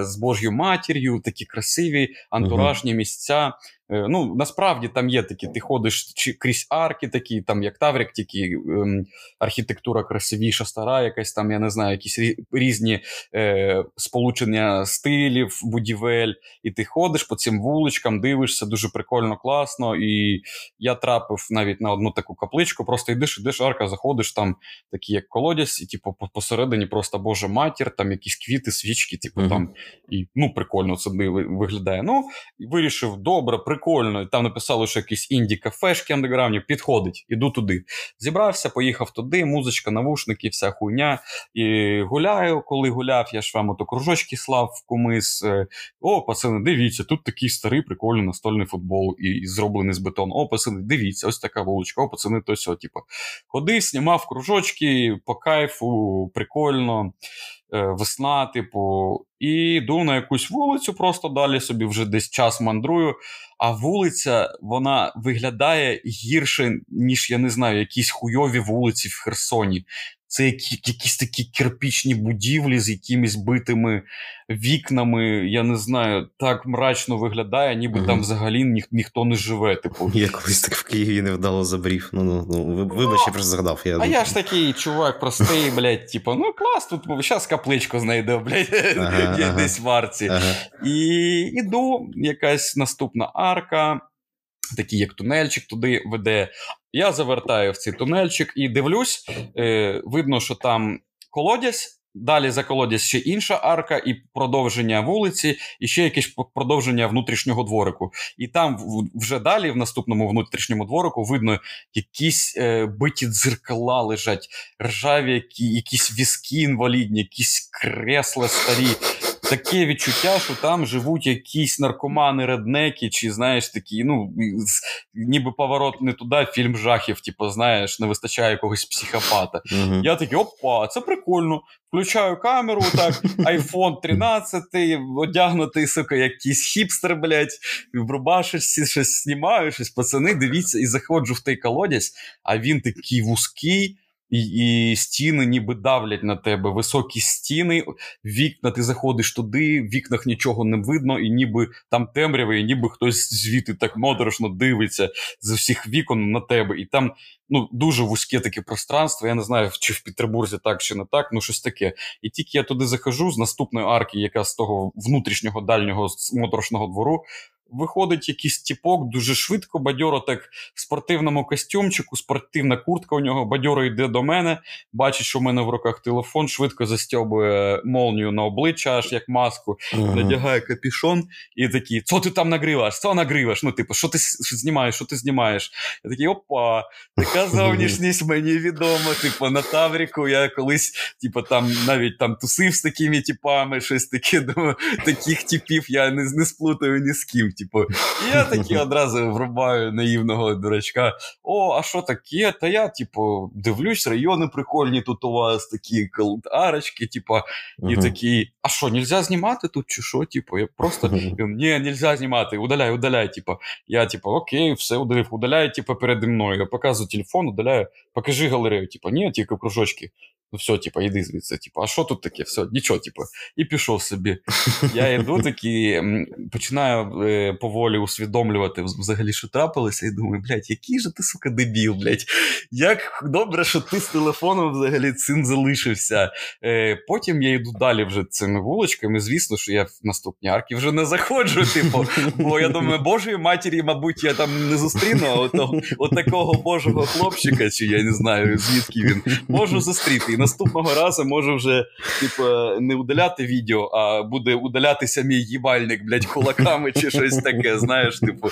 з Божою матір'ю, такі красиві антуражні місця. Е, Ну, насправді там є такі, ти ходиш чи крізь арки, такі, там як Таврик, тільки ем, архітектура красивіша, стара, якась там, я не знаю, якісь різні е, сполучення стилів, будівель. І ти ходиш по цим вуличкам, дивишся, дуже прикольно, класно. І я трапив навіть на одну таку капличку, просто йдеш, йдеш, арка, заходиш там, такі як колодязь, і типу посередині просто Божа матір, там якісь квіти, свічки, типу Мгм. там. І ну, прикольно це виглядає. Ну, вирішив, добре, прикольно. І там написали, що якісь інді-кафешки андеграундні, підходить, іду туди. Зібрався, поїхав туди, музичка, навушники, вся хуйня. І гуляю, коли гуляв, я ж вам ото кружочки слав в кумис. Е, О, пацани, дивіться, тут такий старий прикольний настольний футбол і, і зроблений з бетону. О, пацани, дивіться, ось така вуличка, о, пацани, то сьо, типу. Ходив, знімав кружочки по кайфу, прикольно. Е, Весна, типу, і йду на якусь вулицю, просто далі собі вже десь час мандрую. А вулиця вона виглядає гірше, ніж я не знаю, якісь хуйові вулиці в Херсоні. Це якісь такі кирпічні будівлі з якимись битими вікнами. Я не знаю, так мрачно виглядає, ніби Мгм. там взагалі ніх, ніхто не живе. Типу. [laughs] Я колись так в Києві невдало забрів. Ну, ну, ну ви- вибач, я просто згадав. Я... А я ж такий чувак простий, [laughs] блядь, типу, ну клас, тут зараз капличку знайду, блядь, [laughs] Ага, ага. десь в арці. Ага. І іду, якась наступна арка, такий як тунельчик туди веде. Я завертаю в цей тунельчик і дивлюсь, е, видно, що там колодязь, Далі за колодязь ще інша арка, і продовження вулиці, і ще якесь продовження внутрішнього дворику. І там вже далі, в наступному внутрішньому дворику, видно якісь е, биті дзеркала лежать, ржаві, які, якісь візки інвалідні, якісь кресла старі таке відчуття, що там живуть якісь наркомани, реднеки, чи знаєш такі, ну ніби поворот не туди, фільм жахів, типу, знаєш, не вистачає якогось психопата. Uh-huh. Я такий, опа, це прикольно. Включаю камеру, так, iPhone 13, одягнутий, сука, якийсь хіпстер, блядь, в рубашечці щось знімаю, щось пацани, дивіться, і заходжу в той колодязь, а він такий вузький і і стіни ніби давлять на тебе. Високі стіни, вікна, ти заходиш туди, в вікнах нічого не видно, і ніби там темрява, і ніби хтось звідти так моторошно дивиться з усіх вікон на тебе. І там ну, дуже вузьке таке пространство. Я не знаю, чи в Петербурзі так чи не так, ну щось таке. І тільки я туди захожу з наступної арки, яка з того внутрішнього дальнього моторошного двору. Виходить якийсь тіпок дуже швидко, бадьоро так в спортивному костюмчику, спортивна куртка у нього, бадьоро йде до мене, бачить, що в мене в руках телефон, швидко застьобує молнію на обличчя, аж як маску, ага. надягає капішон і такий: Що ти там нагриваєш? Що нагриваєш? Ну, типу, що ти знімаєш, що ти знімаєш? Я такий, опа, така [laughs] зовнішність мені відома. Типу, на Тавріку я колись, типу, там навіть там тусив з такими типами, щось таке, думаю, таких типів я не, не сплутаю ні з ким. Типу, і я такі одразу врубаю наївного дурачка. О, а що таке? Та я, типу, дивлюсь, райони прикольні тут у вас такі арочки, типу, і такі, а що, нельзя знімати тут чи що? Типу, я просто ні, нельзя знімати, удаляй, удаляй. Типу. Я, типу, окей, все удалив, удаляю, типу, переді мною. Я показую телефон, удаляю, покажи галерею. Типу, ні, тільки кружочки. Ну, все, типа, йди звідси, типу, а що тут таке? Все, нічого, типу, і пішов [laughs] собі. Я йду такий, починаю е, поволі усвідомлювати взагалі, що трапилося, і думаю, блядь, який же ти, сука, дебіл, блядь. Як добре, що ти з телефоном взагалі цим залишився. Е, Потім я йду далі вже цими вуличками. Звісно, що я в наступній арки вже не заходжу, типу, бо я думаю, божої матері, мабуть, я там не зустріну от такого божого хлопчика, чи я не знаю, звідки він можу зустріти. Наступного разу можу вже типу, не удаляти відео, а буде удалятися мій їбальник, блядь, кулаками чи щось таке. Знаєш, типу.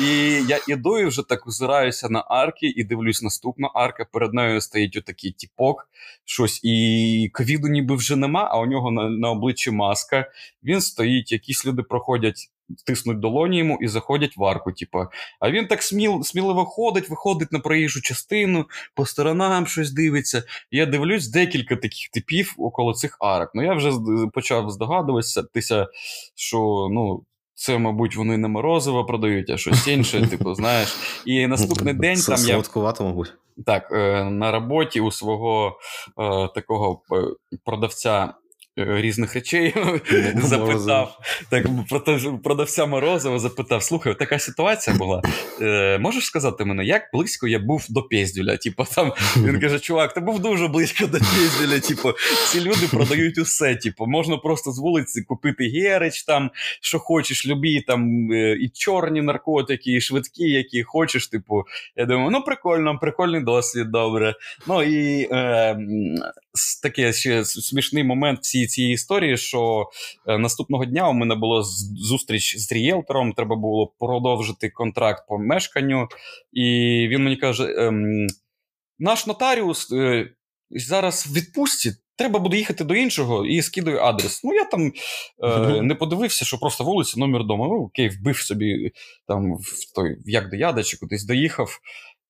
І я іду і вже так озираюся на арки і дивлюсь, наступна арка. Перед нею стоїть отакий тіпок, щось, і ковіду ніби вже нема, а у нього на, на обличчі маска. Він стоїть, якісь люди проходять тиснуть долоні йому і заходять в арку. Типу. А він так сміл, сміливо ходить, виходить на проїжджу частину, по сторонам щось дивиться. Я дивлюсь декілька таких типів около цих арок. Ну я вже почав здогадуватися, що ну. Це, мабуть, вони не морозиво продають, а щось інше, [laughs] типу, знаєш. І наступний день Це там я. мабуть. Так, е, на роботі у свого е, такого е, продавця різних речей [laughs] запитав. Так, продавця Морозова запитав: слухай, така ситуація була. Е, Можеш сказати мене, як близько я був до Пєздюля? Типу, там він [laughs] каже: Чувак, ти був дуже близько до Пєздюля. Типу, ці люди продають усе. Типу, можна просто з вулиці купити герич, там, що хочеш, любі там е, і чорні наркотики, і швидкі, які хочеш. Типу, я думаю, ну прикольно, прикольний досвід, добре. Ну і е, таке ще смішний момент всі цієї історії, що е, наступного дня у мене була зустріч з рієлтором, треба було продовжити контракт по мешканню, і він мені каже: ем, наш нотаріус е, зараз в відпустці. Треба буде їхати до іншого і скидаю адрес. Ну, я там е, не подивився, що просто вулиця, номер дому. Ну, окей, вбив собі там в той як до яда чи кудись доїхав.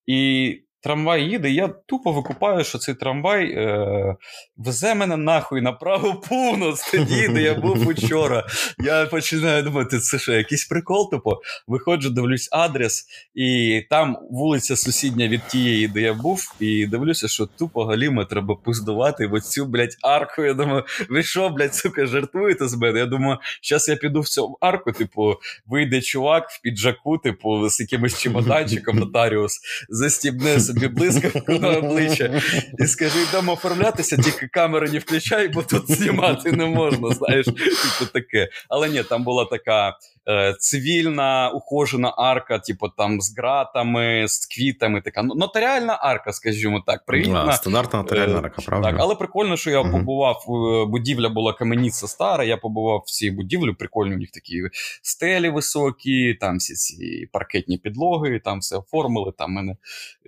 І Трамвай їде, я тупо викупаю, що цей трамвай е, везе мене нахуй на праву повноць [laughs] тоді, де я був учора. Я починаю думати, це що, якийсь прикол, тупо виходжу, дивлюсь адрес, і там вулиця сусідня від тієї, де я був, і дивлюся, що тупо галіма треба пиздувати в оцю, блядь, арку. Я думаю, ви що, блядь, сука, жартуєте з мене? Я думаю, зараз я піду в цю арку, типу, вийде чувак в піджаку, типу, з якимось чемоданчиком нотаріус, застібне собі блискавку [laughs] на обличчя і скажи, йдемо оформлятися, тільки камеру не включай, бо тут знімати не можна. Знаєш, типу таке. Але ні, там була така е, цивільна ухожена арка, типу там з ґратами, з квітами. Така нотаріальна арка, скажімо так. Привітна. А, стандартна нотаріальна Е, арка, правда? Так, але прикольно, що я побував. е, Будівля була каменіця стара. Я побував в цій будівлі. Прикольно, у них такі стелі високі, там всі ці паркетні підлоги, там все оформили. Там мене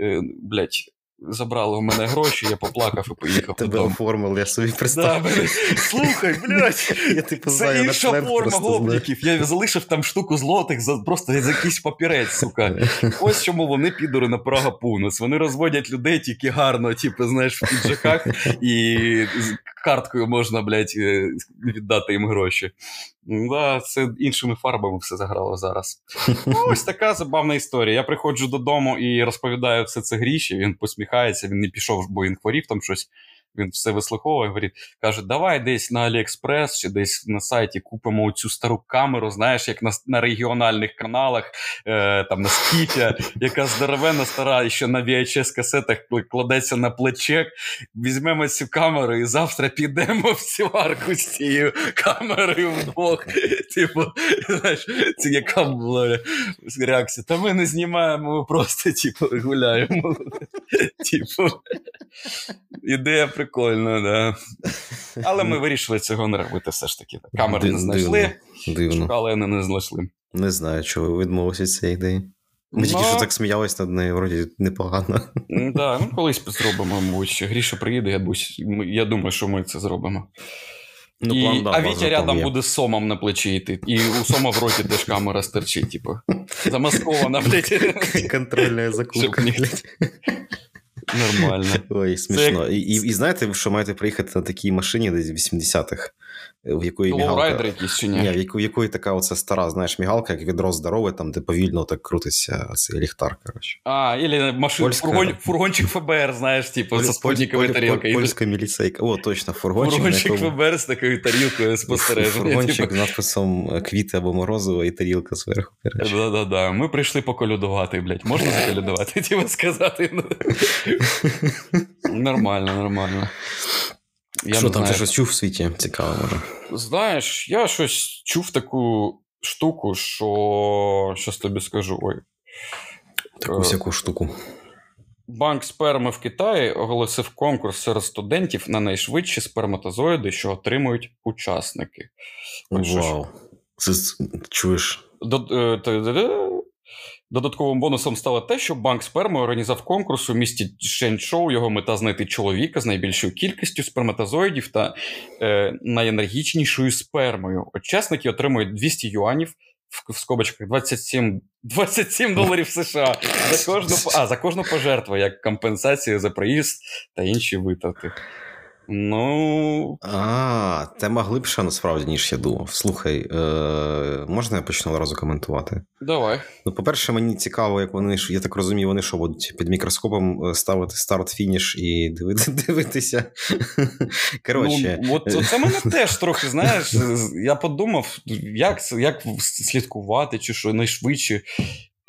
е, блядь, забрали в мене гроші, я поплакав і поїхав Тебе додому. оформили, я собі представив. Да, слухай, блядь, [laughs] Я типу це інша форма гопників. Я залишив там штуку злотих за просто за якийсь папірець, сука. Ось чому вони підори на Прага Пунес. Вони розводять людей тільки гарно, типу, знаєш, в піджаках, і карткою можна, блядь, е, віддати їм гроші. Да, це іншими фарбами все заграло зараз. Ну, [laughs] ось така забавна історія. Я приходжу додому і розповідаю все це гріші. Він посміхається, він не пішов, бо він хворів там щось. Він все вислуховує, говорить, каже: давай десь на Аліекспрес чи десь на сайті купимо цю стару камеру, знаєш, як на, на регіональних каналах, е, там на скіфі, яка здоровена стара, ще на VHS касетах кладеться на плечек. Візьмемо цю камеру і завтра підемо в цю арку з цією камерою вдвох. [laughs] Типу, знаєш, це яка була реакція? Та ми не знімаємо, ми просто типу, гуляємо. [laughs] Типу, ідея прикольна, да. [laughs] Але ми вирішили цього не робити все ж таки. Камери не знайшли, Дивно. шукали, але не знайшли. Не знаю, чого ви відмовилися від цієї ідеї. Ми тільки Ну. що так сміялись над нею, вроді непогано. Да, ну колись зробимо, мабуть. Гріша приїде, я, я думаю, що ми це зробимо. Ну, і, план, да, а Вітя рядом є. буде з сомом на плечі йти. І у сома в роті теж камера стерчить, типу. Замаскована, [laughs] блядь. Контрольна закупка. Нормально. Ой, смішно. Це... І, і, і знаєте, що маєте приїхати на такій машині десь 80-х, в якої мігалка. якийсь чи Ні, ні? в в якої така оця стара, знаєш, мігалка, як відро здорове, там, де повільно так крутиться цей ліхтар, коротше. А, или машин, Польська- фургон, фургончик ФБР, знаєш, типу, со спутниковою Поль- поль- тарілкою. Польська міліцейка. О, точно, фургончик. Фургончик якому- ФБР з такою тарілкою спостереження. Фургончик Типу. з надписом е, квіти або морозиво і тарілка зверху. Да-да-да. Ми прийшли поколюдувати, блядь. Можна заколюдувати? [laughs] Типу сказати. Ну, [laughs] Нормально, нормально. Я Що не там, ти щось чув в світі? Цікаво, може. Знаєш, я щось чув таку штуку, що. Щас тобі скажу. Ой. Таку Е, всяку штуку. Банк сперми в Китаї оголосив конкурс серед студентів на найшвидші сперматозоїди, що отримують учасники. Вау. Це чуєш? Дод- е, та- та- та- Додатковим бонусом стало те, що банк сперми організував конкурс у місті Шенчоу. Його мета знайти чоловіка з найбільшою кількістю сперматозоїдів та е, найенергічнішою спермою. Учасники отримують 200 юанів в, в скобочках 27, 27 доларів США за кожну а, за кожну пожертву як компенсація за проїзд та інші витрати. Ну, А, тема глибша насправді, ніж я думав. Слухай, е, можна я почну одразу коментувати? давай. Ну, по-перше, мені цікаво, як вони ж, я так розумію, вони що будуть під мікроскопом е, ставити старт-фініш і дивити, [laughs] дивитися. Коротше, Ну, от це мене [laughs] теж трохи, знаєш, я подумав, як, як слідкувати, чи що найшвидше.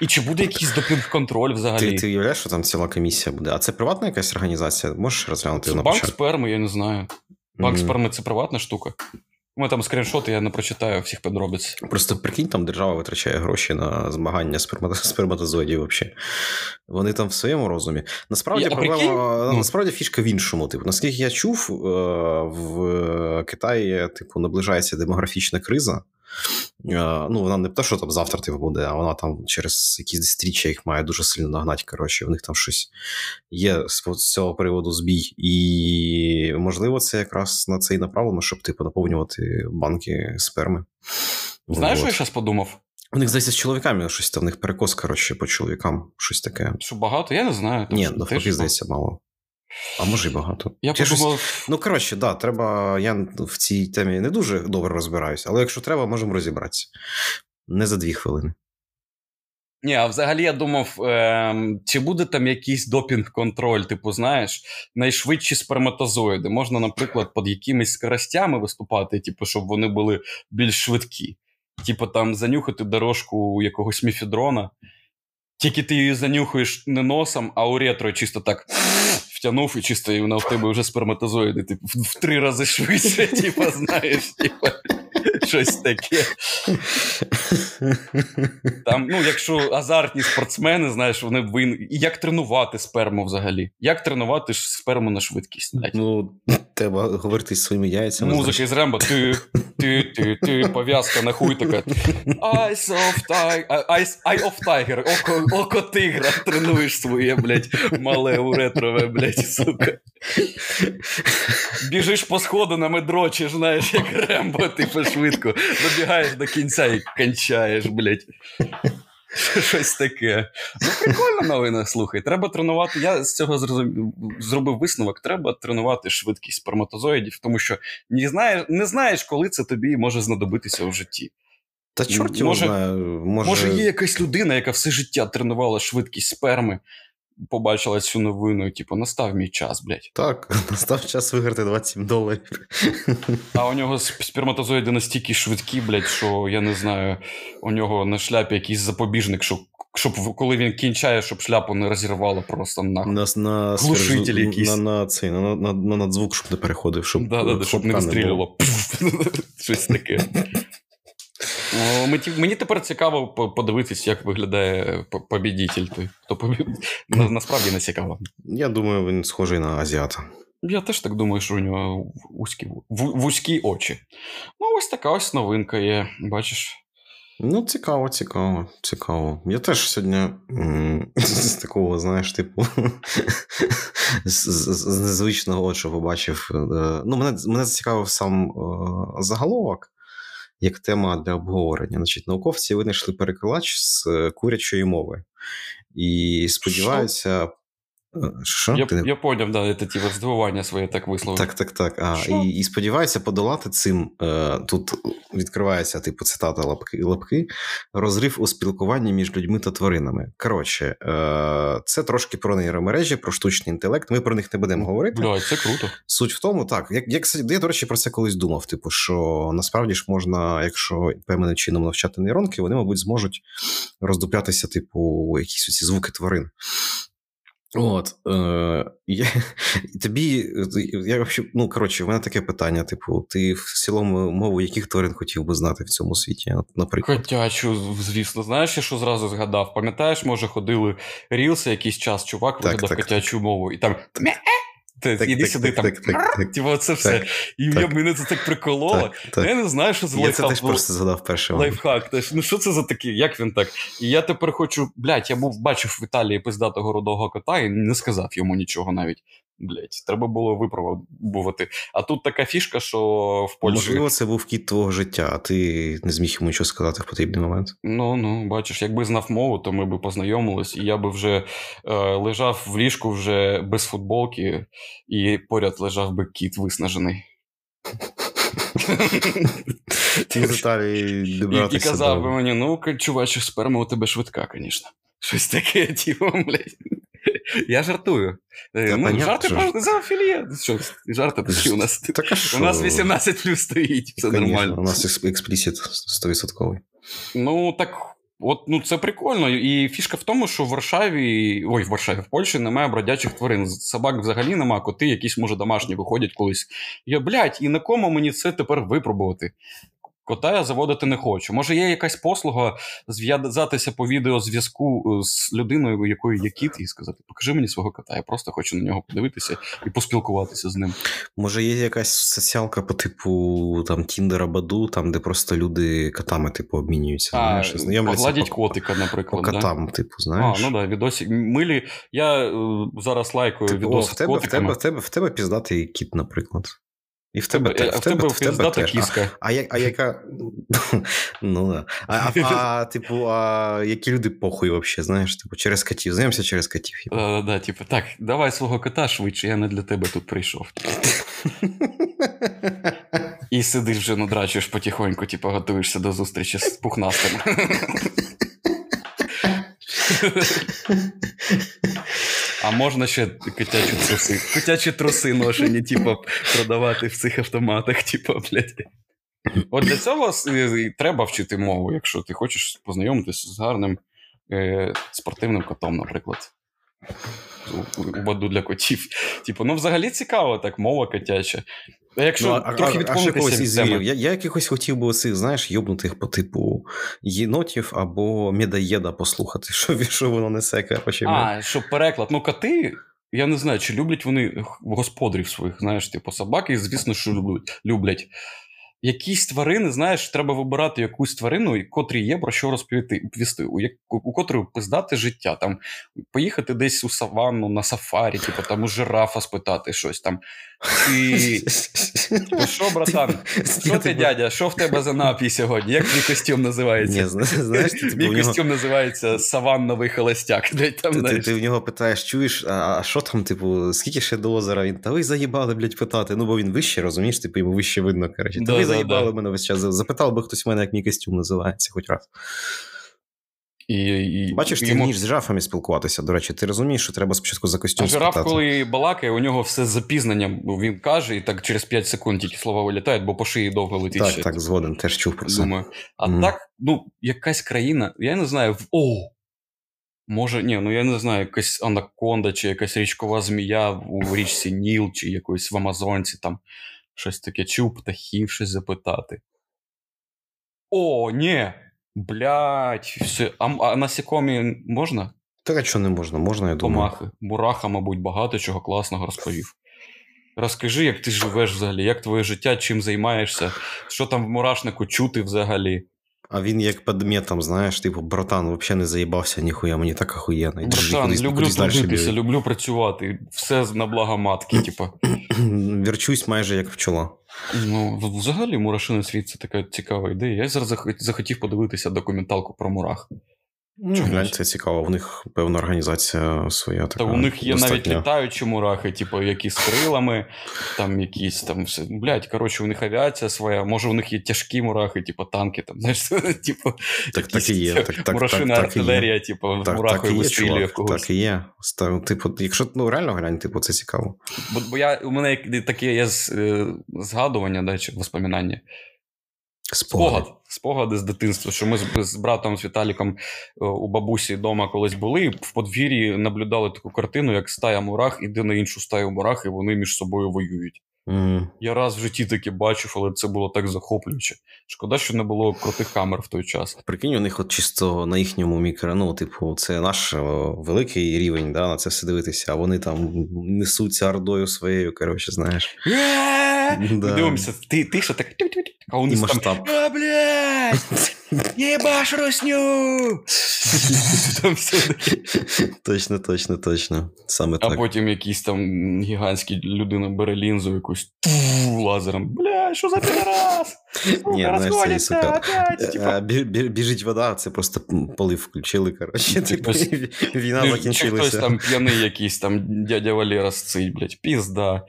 І чи буде якийсь допінг-контроль взагалі? ти, ти уявляєш, що там ціла комісія буде? А це приватна якась організація? Можеш розглянути Це на банк початку? сперми, я не знаю. Банк Мгм. сперми це приватна штука. У мене там скріншоти, я не прочитаю всіх подробиць. Просто прикинь, там держава витрачає гроші на змагання сперма- сперматозоїдів взагалі. Вони там в своєму розумі. Насправді, а проблема, прикинь, ну. насправді фішка в іншому. Типу, наскільки я чув, е, в Китаї типу, наближається демографічна криза. Е, Ну, вона не те, що там завтра типу, буде, а вона там через якісь десятиріччя їх має дуже сильно нагнати. Коротше, в них там щось є з цього приводу збій. І можливо, це якраз на це і направлено, щоб типу наповнювати банки сперми. Знаєш, що я зараз подумав? У них здається з чоловіками щось там, в них перекос, коротше, по чоловікам, щось таке. Що багато? Я не знаю. Ні, навпаки, здається, мало. А може й багато. Я щось- подумав, Ну, коротше, да, треба. Я в цій темі не дуже добре розбираюся, але якщо треба, можемо розібратися. Не за дві хвилини. Ні, а взагалі я думав, ем, чи буде там якийсь допінг-контроль, типу, знаєш, найшвидші сперматозоїди. Можна, наприклад, під якимись скоростями виступати, типу, щоб вони були більш швидкі. Типу, там занюхати дорожку якогось міфідрона, Тільки ти її занюхаєш не носом, а у ретро чисто так втягнув, і чисто вона в тебе вже сперматозоїди, типу, в, три рази швидше, [laughs] типу, знаєш, типу, щось таке. Там, ну, якщо азартні спортсмени, знаєш, вони вин... І як тренувати сперму взагалі? Як тренувати сперму на швидкість? Блядь? Ну, треба говорити зі своїми яйцями. Музика із Рембо, ти, ти, ти, ти, пов'язка на хуй така. Eyes of Tiger, Eyes, Eye of Tiger, око, око тигра, тренуєш своє, блядь, мале уретрове, блядь, сука. Біжиш по сходу на медрочі, знаєш, як Рембо, типу швидко. Добігаєш до кінця і кончаєш, блядь. [laughs] Щось таке. Ну, прикольна новина, слухай. Треба тренувати. Я з цього зрозумів, зробив висновок. Треба тренувати швидкість сперматозоїдів, тому що не знаєш, не знаєш, коли це тобі може знадобитися в житті. Та чорт його може, знає. Може... може, є якась людина, яка все життя тренувала швидкість сперми, побачила цю новину, і типу, настав мій час, блядь. Так, [laughs] настав час виграти 27 доларів. А у нього сперматозоїди настільки швидкі, блядь, що я не знаю, у нього на шляпі якийсь запобіжник, щоб, щоб коли він кінчає, щоб шляпу не розірвало просто нахуй. На, на, Глушитель якийсь. на, на, цей, на, на, на надзвук, щоб не переходив, щоб, да, да, щоб не вистрілювало. [laughs] Щось таке. Мені- тепер цікаво по- подивитись, як виглядає по- побідітель той. Хто побі... На- Насправді не цікаво. Я думаю, він схожий на азіата. Я теж так думаю, що у нього вузькі, вузькі очі. Ну, ось така ось новинка є, бачиш. Ну, цікаво, цікаво, цікаво. Я теж сьогодні [laughs] з такого, знаєш, типу, з, незвичного що побачив. е, Ну, мене, мене зацікавив сам е, заголовок як тема для обговорення. Значить, науковці винайшли перекладач з е, курячої мови. І сподіваються. Е, Що? Я, Ти я поняв, да, це типу, здивування своє так висловив. Так, так, так. А, і, і сподіваюся подолати цим. Е, тут відкривається, типу, цитата лапки, лапки розрив у спілкуванні між людьми та тваринами. Коротше, е, це трошки про нейромережі, про штучний інтелект. Ми про них не будемо говорити. Блядь, це круто. Суть в тому, так, як, як я, до речі, про це колись думав. Типу, що насправді ж можна, якщо певним чином навчати нейронки, вони, мабуть, зможуть роздуплятися, типу, якісь ці звуки тварин. От, е, [laughs] я, тобі, я взагалі, ну, коротше, в мене таке питання: типу, ти в цілому мову яких тварин хотів би знати в цьому світі, наприклад? Котячу, звісно, знаєш, я що зразу згадав? Пам'ятаєш, може, ходили рілси якийсь час, чувак викидав вигадав котячу мову, і там. Так, іди так, сюди, так, там. так, так, так. Типу, це все. І так. мене це так прикололо. Я не знаю, що за Я це теж просто згадав перший Лайфхак теж. Ну що це за такий? Як він так? І я тепер хочу. Блять, я був бачив в Італії пиздатого рудого кота і не сказав йому нічого навіть. Блять, треба було випробувати. А тут така фішка, що в Польщі. Можливо, це був кіт твого життя, а ти не зміг йому нічого сказати в потрібний момент. Ну, ну, бачиш, якби знав мову, то ми б познайомились, і я би вже е, лежав в ліжку вже без футболки, і поряд лежав би кіт виснажений. [laughs] І, і казав би мені: ну, чуваче, сперма у тебе швидка, звісно. Щось таке, [laughs] типу, блядь. Я жартую. Е, Та ну, жарти можна зоофілія. Що, жарти такі у нас. Так, а що? У нас 18 плюс стоїть, все Конечно, нормально. У нас екс- експлісіт 100%. Ну так, от ну це прикольно. І фішка в тому, що в Варшаві, ой, в Варшаві, в Польщі немає бродячих тварин. Собак взагалі немає, коти якісь, може, домашні виходять колись. Я, блядь, і на кому мені це тепер випробувати? Кота я заводити не хочу. Може, є якась послуга зв'язатися по відеозв'язку е, з людиною, у якої є кіт, і сказати: покажи мені свого кота, я просто хочу на нього подивитися і поспілкуватися з ним. Може, є якась соціалка по типу там Тіндера Баду, там, де просто люди котами, типу, обмінюються. А, знаєш, знайомляться по, котика, по наприклад. да? котам, типу, А, знаєш. ну да, відосик. Милі. Я е, зараз лайкаю Типу, о, в тебе, в, тебе, в, тебе, в тебе піздатий кіт, наприклад. І в тебе, тебе, те- а в тебе в тебе. А, кіска. а, я- а яка. [laughs] ну да. А, а, [laughs] а, типу, а які люди похуй вообще, знаєш, типу, через котів. Знаємося через котів. Да, да, типу, так, давай свого кота швидше, я не для тебе тут прийшов. І сидиш вже надрачуєш потихоньку, типу, готуєшся до зустрічі з пухнастим. [laughs] А можна ще котячі труси. Котячі труси ношені, типу, продавати в цих автоматах, типу, блядь. От для цього треба вчити мову, якщо ти хочеш познайомитися з гарним е, спортивним котом, наприклад. У, у для котів. Типу, ну взагалі цікаво, так, мова котяча. А якщо ну, а, трохи а, ще когось із звірів. Я, я якихось хотів би оцих, знаєш, йобнутих по типу єнотів або медоєда послухати, [laughs] що, що воно несе, короче. А, що переклад. Ну, коти, я не знаю, чи люблять вони господарів своїх, знаєш, типу собаки, звісно, що люблять. Якісь тварини, знаєш, треба вибирати якусь тварину, і котрій є про що розповісти, у, як, у котрої пиздати життя, там поїхати десь у саванну на сафарі, типу там у жирафа спитати щось там. І типу, що, братан, що ти, дядя, що в тебе за напій сьогодні? Як твій костюм називається? Знаєш, типу, Мій костюм називається Саванновий холостяк. Ти, в нього питаєш, чуєш, а, а що там, типу, скільки ще до озера? Він, та ви заїбали, блядь, питати. Ну, бо він вище, розумієш, типу, йому вище видно, коротше. Заїбали мене весь час. Запитав би хтось мене, як мій костюм називається, хоч раз. І, і, Бачиш, ти вмієш з жирафами спілкуватися. До речі, ти розумієш, що треба спочатку за костюм А жираф, спитати. коли балакає, у нього все з запізненням. Він каже, і так через 5 секунд тільки слова вилітають, бо по шиї довго летить. Так, ще. так, згоден, теж чув про це. Думаю. А Мгм. так, ну, якась країна, я не знаю, в О! Може, ні, ну я не знаю, якась анаконда, чи якась річкова змія у річці Ніл, чи якоїсь в Амазонці, там щось таке, чи у птахів щось запитати. О, ні! Блять, все. А, а насікомі можна? Так, що не можна? Можна, я думаю. Комахи. Мураха, мабуть, багато чого класного розповів. Розкажи, як ти живеш взагалі, як твоє життя, чим займаєшся, що там в мурашнику чути взагалі. А він як предметом, знаєш, типу, братан, взагалі не заїбався ніхуя, мені так охуєнно. Братан, кудись- люблю трудитися, люблю працювати. Все на благо матки, типу. [clears throat] Вірчусь майже як пчола. Ну, взагалі, мурашиний світ це така цікава ідея. Я зараз захотів подивитися документалку про мурах. Ну, глянь, це цікаво. В них певна організація своя. Така, Та у них є навіть літаючі мурахи, типу, які з крилами, там якісь там все. Блять, коротше, у них авіація своя, може, у них є тяжкі мурахи, типу танки, там, [laughs] знаєш, типу, Так, так і є. Так, так, мурашина так, так артилерія, типу, Так, так мурахою вистрілює в когось. так і є. Типу, якщо ну реально глянь, типу, це цікаво. Бо, бо я, у мене таке є е, згадування, да, чи воспоминання. Спогад. Спогади з дитинства, що ми з, з братом з Віталіком е, у бабусі вдома колись були, і в подвір'ї наблюдали таку картину, як стая мурах іде на іншу стаю мурах, і вони між собою воюють. Мгм. Я раз в житті таке бачив, але це було так захоплююче. Шкода, що не було крутих камер в той час. Прикинь, у них от чисто на їхньому мікро, ну, типу, це наш великий рівень, да, на це все дивитися, а вони там несуться ордою своєю, коротше, знаєш. Ми Да. дивимося, ти, ти що так, а вони и там, а, блядь, Там все. Точно, точно, точно. Саме А потім якийсь там гігантський людина бере лінзу якусь лазером. Бля, що за підраз? Ні, це, розходяться опять. Е, бі- бі- Біжить вода, це просто полив включили, коротше. Типу, війна Чи хтось там п'яний якийсь там дядя Валера сцить, блядь, пізда.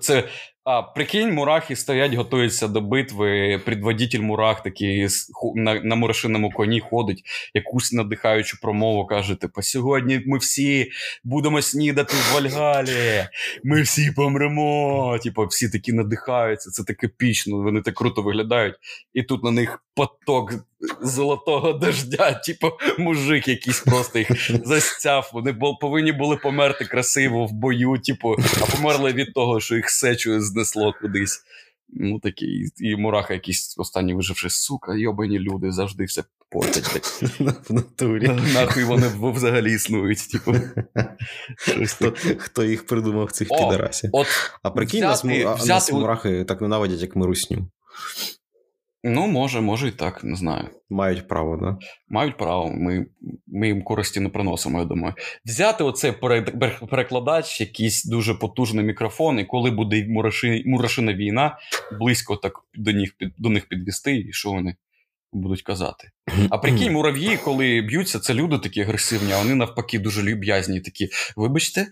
Це, а, прикинь, мурахи стоять, готуються до битви. Предводитель мурах такий з- ху- на, на мурашиному коні ходить, якусь надихаючу промову каже: типу, сьогодні ми всі будемо снідати в Вальгалі, ми всі помремо. Типу, всі такі надихаються, це так епічно, вони так круто виглядають. І тут на них поток золотого дождя, типу, мужик якийсь просто їх застяв. Вони повинні були померти красиво в бою, типу, а померли від того, що їх сечою знесло кудись. Ну, такі, і мураха якийсь останній виживши, сука, йобані люди, завжди все портять. [laughs] В натурі. Нахуй вони взагалі існують, типу. Хто, хто їх придумав, цих підарасів? А прикинь, нас мурахи так ненавидять, як ми русню. Ну, може, може і так, не знаю. Мають право, да? Мають право, ми, ми їм користі не приносимо, я думаю. Взяти оцей пере- пере- перекладач, якийсь дуже потужний мікрофон, і коли буде мураши, мурашина війна, близько так до них, до них підвести, і що вони будуть казати. А прикинь, [clears throat] мурав'ї, коли б'ються, це люди такі агресивні, а вони навпаки дуже люб'язні, такі. Вибачте,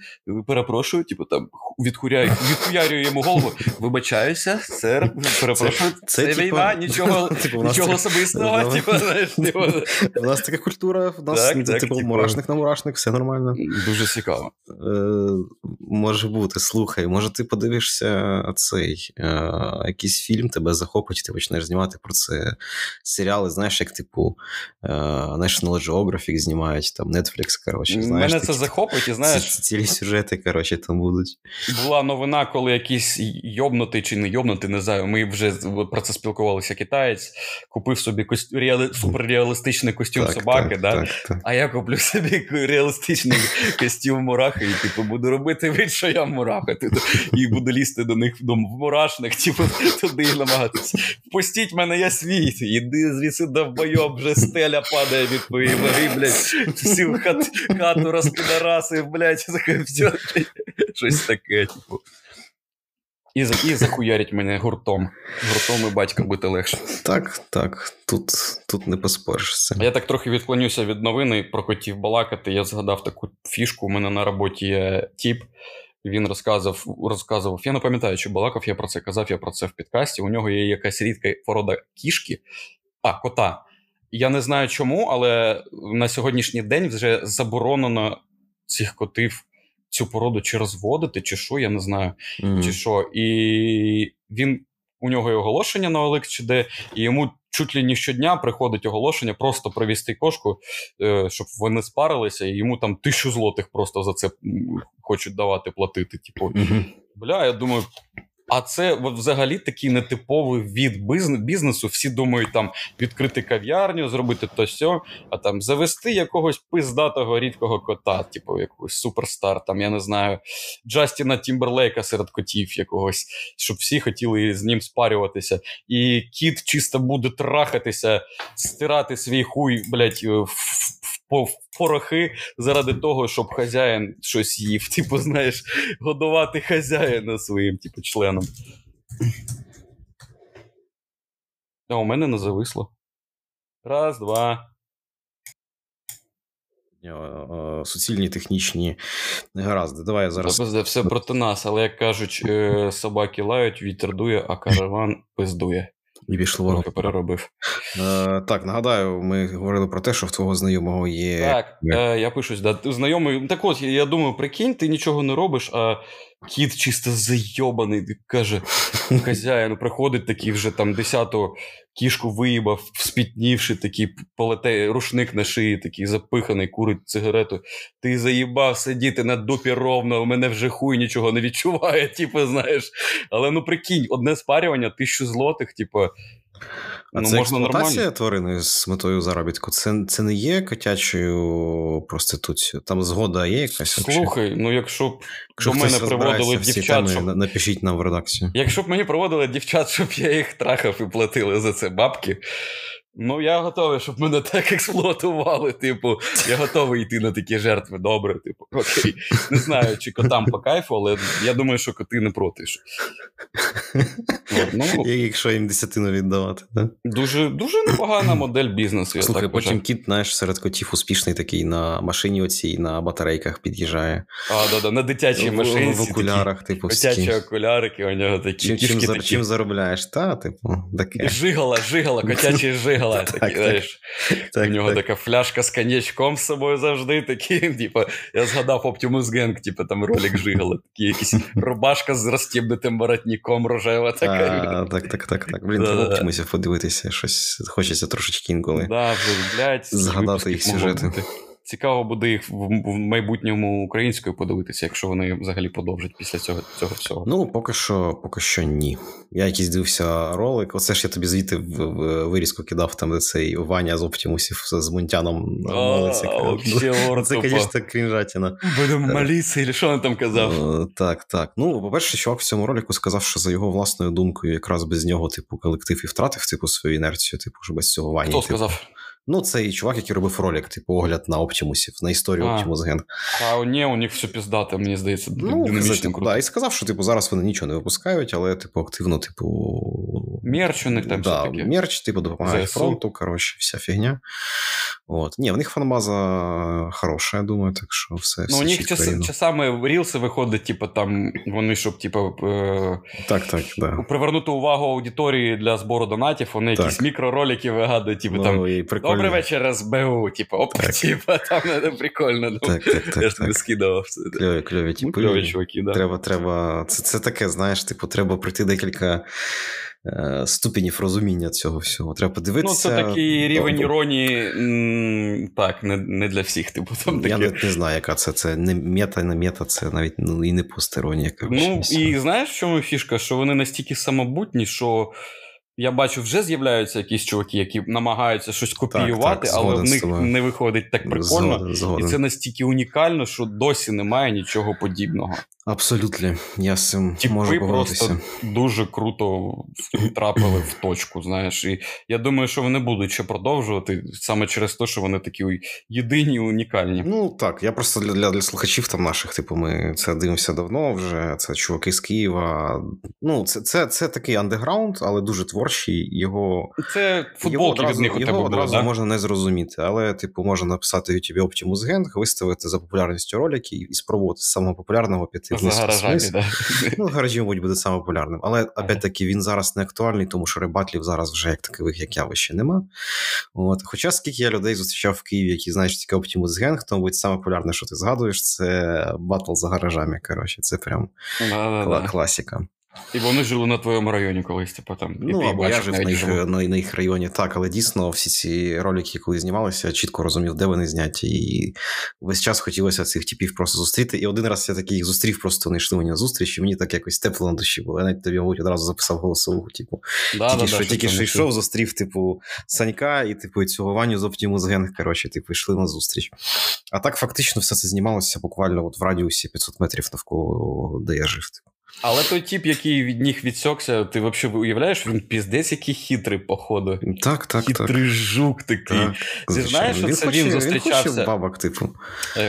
перепрошую, типу там відхуряю, відхуярюю йому голову. Вибачаюся, сер, перепрошую, це, це, типу, війна, нічого, [laughs] типу, нічого це- особистого, типу, знаєш, типу. У нас така культура, в нас Так, так, типу типу. мурашник на мурашник, все нормально. Дуже цікаво. Е, може бути, слухай, може ти подивишся цей е, якийсь фільм, тебе захопить, ти почнеш знімати про це серіали, знаєш, як типу National Geographic знімають, там Netflix, коротше. знаєш. Мене це захопить, і знаєш. Цілі сюжети, коротше, там будуть. Була новина, коли якийсь йобнутий чи не йобнутий, не знаю. Ми вже про це спілкувалися. Китаєць купив собі кост... реали... суперреалістичний костюм так, собаки, так, да? так, а я куплю собі реалістичний [laughs] костюм мурахи, і типу буду робити вид, що я мураха. І буду лізти до них в мурашник, типу, туди і намагатися. Пустіть мене, я свій. Іди звідси довбойоб, вже стеля падає від твоєї ваги, блядь. Всю хат, хату розпідараси, блядь, [laughs] все, [laughs] щось таке, типу. І і захуярить мене гуртом. Гуртом і батька бути легше. Так, так. Тут тут не поспориш з цим. Я так трохи відклонюся від новини про котів балакати. Я згадав таку фішку. У мене на роботі є тіп. Він розказував, розказував. Я не пам'ятаю, чи балакав я про це казав я про це в підкасті. У нього є якась рідка порода кішки, а кота. Я не знаю чому, але на сьогоднішній день вже заборонено цих котів цю породу чи розводити, чи що, я не знаю, mm. чи що. І він у нього є оголошення на чи де, і йому чуть ли не щодня приходить оголошення просто провести кошку, е, щоб вони спарилися, і йому там тисячу злотих просто за це хочуть давати платити. Типу, mm-hmm. бля, я думаю. А це взагалі такий нетиповий від бізнесу. Всі думають там відкрити кав'ярню, зробити то сьо, а там завести якогось пиздатого рідкого кота, типу якогось суперстар, там я не знаю, Джастіна Тімберлейка серед котів якогось, щоб всі хотіли з ним спарюватися. І кіт чисто буде трахатися, стирати свій хуй, блядь, в в порохи заради того, щоб хазяїн щось їв. [laughs] Типу, знаєш, годувати хазяїна своїм, типу, членом. А у мене не зависло. Раз, два. Суцільні технічні негаразди. Давай я зараз. Це все проти нас, але як кажуть, е, собаки лають, вітер дує, а караван пиздує. І пішло воно. переробив. Е, Так, нагадаю, ми говорили про те, що в твого знайомого є. Так, е, я пишусь, да, знайомий. Так от, я думаю, прикинь, ти нічого не робиш, а кіт чисто зайобаний, каже, хазяїн приходить такий вже там десяту кішку виїбав, спітнівши, такий полете, рушник на шиї, такий запиханий, курить цигарету. Ти заїбав сидіти на дупі ровно, у мене вже хуй нічого не відчуває, [laughs] типу, знаєш. Але ну прикинь, одне спарювання, тисячу злотих, типу. А ну, це можна експлуатація нормально. тварини з метою заробітку. Це це не є котячою проституцією. Там згода є якась. Слухай, ну якщо б якщо до мене приводили дівчат. Щоб... Напишіть нам в редакцію. Якщо б мені проводили дівчат, щоб я їх трахав і платили за це бабки, Ну, я готовий, щоб мене так експлуатували. Типу, я готовий йти на такі жертви. Добре, типу, окей. Не знаю, чи котам по кайфу, але я думаю, що коти не проти. От, ну, Якщо їм десятину віддавати, так? Дуже дуже непогана модель бізнесу. я Слухай, так потім вважаю. кіт, знаєш, серед котів успішний такий на машині оцій, на батарейках під'їжджає. А, да, да, на дитячій машині. В окулярах, типу. Дитячі окулярики, у нього такі. Чим, чим, такі. чим заробляєш? Та, типу, таке. Жигала, жигала, котячі жигала. Такі, знаєш. У нього так. така фляжка з коньячком з собою завжди. такі, [laughs] типу, Я згадав Optimus Gang, типу, там ролик жигала. Такі якісь [laughs] рубашка з розтібнутим воротником рожева така. А, Так, так, так. так. Блін, треба Optimusів подивитися, щось хочеться трошечки інколи. Згадати їх сюжети. Цікаво буде їх в майбутньому українською подивитися, якщо вони взагалі продовжать після цього цього всього. Ну, поки що поки що ні. Я якийсь дивився ролик. Оце ж я тобі звідти в, в вирізку кидав, там де цей Ваня з Оптимусів з Мунтяном молиться. Це, звісно, крінжатіна. Будемо молитися, і що він там казав? Так, так. Ну, по-перше, чувак в цьому ролику сказав, що за його власною думкою, якраз без нього, типу, колектив і втратив типу, свою інерцію, типу, що без цього Вані. Хто типу. Ну, цей чувак, який робив ролик, типу, огляд на Оптимусів, на історію Оптимус Ген. А ні, у них все піздате, мені здається, ну, динамічно круто. Да, І сказав, що типу, зараз вони нічого не випускають, але типу, активно, типу. Мерч у них там да, все таке. Мерч, типу, допомагає фронту, коротше, вся фігня. От. Ні, в них фанбаза хороша, я думаю, так що все. Ну, все у них час, часами рілси виходить, типу, там, вони, щоб, типу, е- так, так, да. привернути увагу аудиторії для збору донатів, вони так. якісь мікроролики вигадують, типу, ну, там, добрий вечір, СБУ, типу, оп, типу, там прикольно. Ну, так, так, так, я ж тобі скидав. Кльові, кльові, типу, кльові чуваки, да. Треба, треба, це, це таке, знаєш, типу, треба пройти декілька е, ступенів розуміння цього всього. Треба подивитися. Ну, це такий рівень іронії, так, не не для всіх. Типу, там Я не, не знаю, яка це. Це не мета, не мета, це навіть ну, і не постеронія. Ну, і знаєш, в чому фішка? Що вони настільки самобутні, що я бачу, вже з'являються якісь чуваки, які намагаються щось копіювати, так, так, але в них не виходить так прикольно. Згоден, згоден. І це настільки унікально, що досі немає нічого подібного. Абсолютно, я з цим Тіпи можу просто дуже круто трапили в точку. Знаєш, і я думаю, що вони будуть ще продовжувати саме через те, що вони такі єдині, унікальні. Ну так, я просто для для, для слухачів там наших, типу, ми це дивимося давно. Вже це чуваки з Києва. Ну, це це, це такий андеграунд, але дуже творчий. Його це футболки від них у тебе одразу да? можна не зрозуміти, але типу можна написати в YouTube Optimus Gang, виставити за популярністю ролики і спробувати з самого популярного піти за гаражами, да. [laughs] Ну, гаражі, мабуть, буде саме популярним. Але опять-таки він зараз не актуальний, тому що ребатлів зараз вже як такових, як явище, нема. От. Хоча скільки я людей зустрічав в Києві, які знаєш тільки Optimus Gang, то мабуть, саме популярне, що ти згадуєш, це батл за гаражами. Коротше, це прям да, класіка. І вони жили на твоєму районі колись, типу там. Ну, або я жив на їх, на, на їх районі, так, але дійсно всі ці ролики, коли знімалися, я чітко розумів, де вони зняті. І весь час хотілося цих типів просто зустріти. І один раз я такий їх зустрів, просто вони йшли мені на зустріч, і мені так якось тепло на душі було. Я навіть тобі, мабуть, одразу записав голосову. Типу, да, тільки да, що да, тільки що йшов, зустрів, типу, Санька і типу, цього Ваню з Gang, коротше, типу, йшли на зустріч. А так фактично все це знімалося буквально от в радіусі 500 метрів навколо, де я жив. Типу. Але той тип, який від них відсекся, ти взагалі уявляєш, він піздець, який хитрий, походу. Так, так, хитрий так. жук такий. Так, ти знаєш, що він це він зустрічався. Він бабок, типу.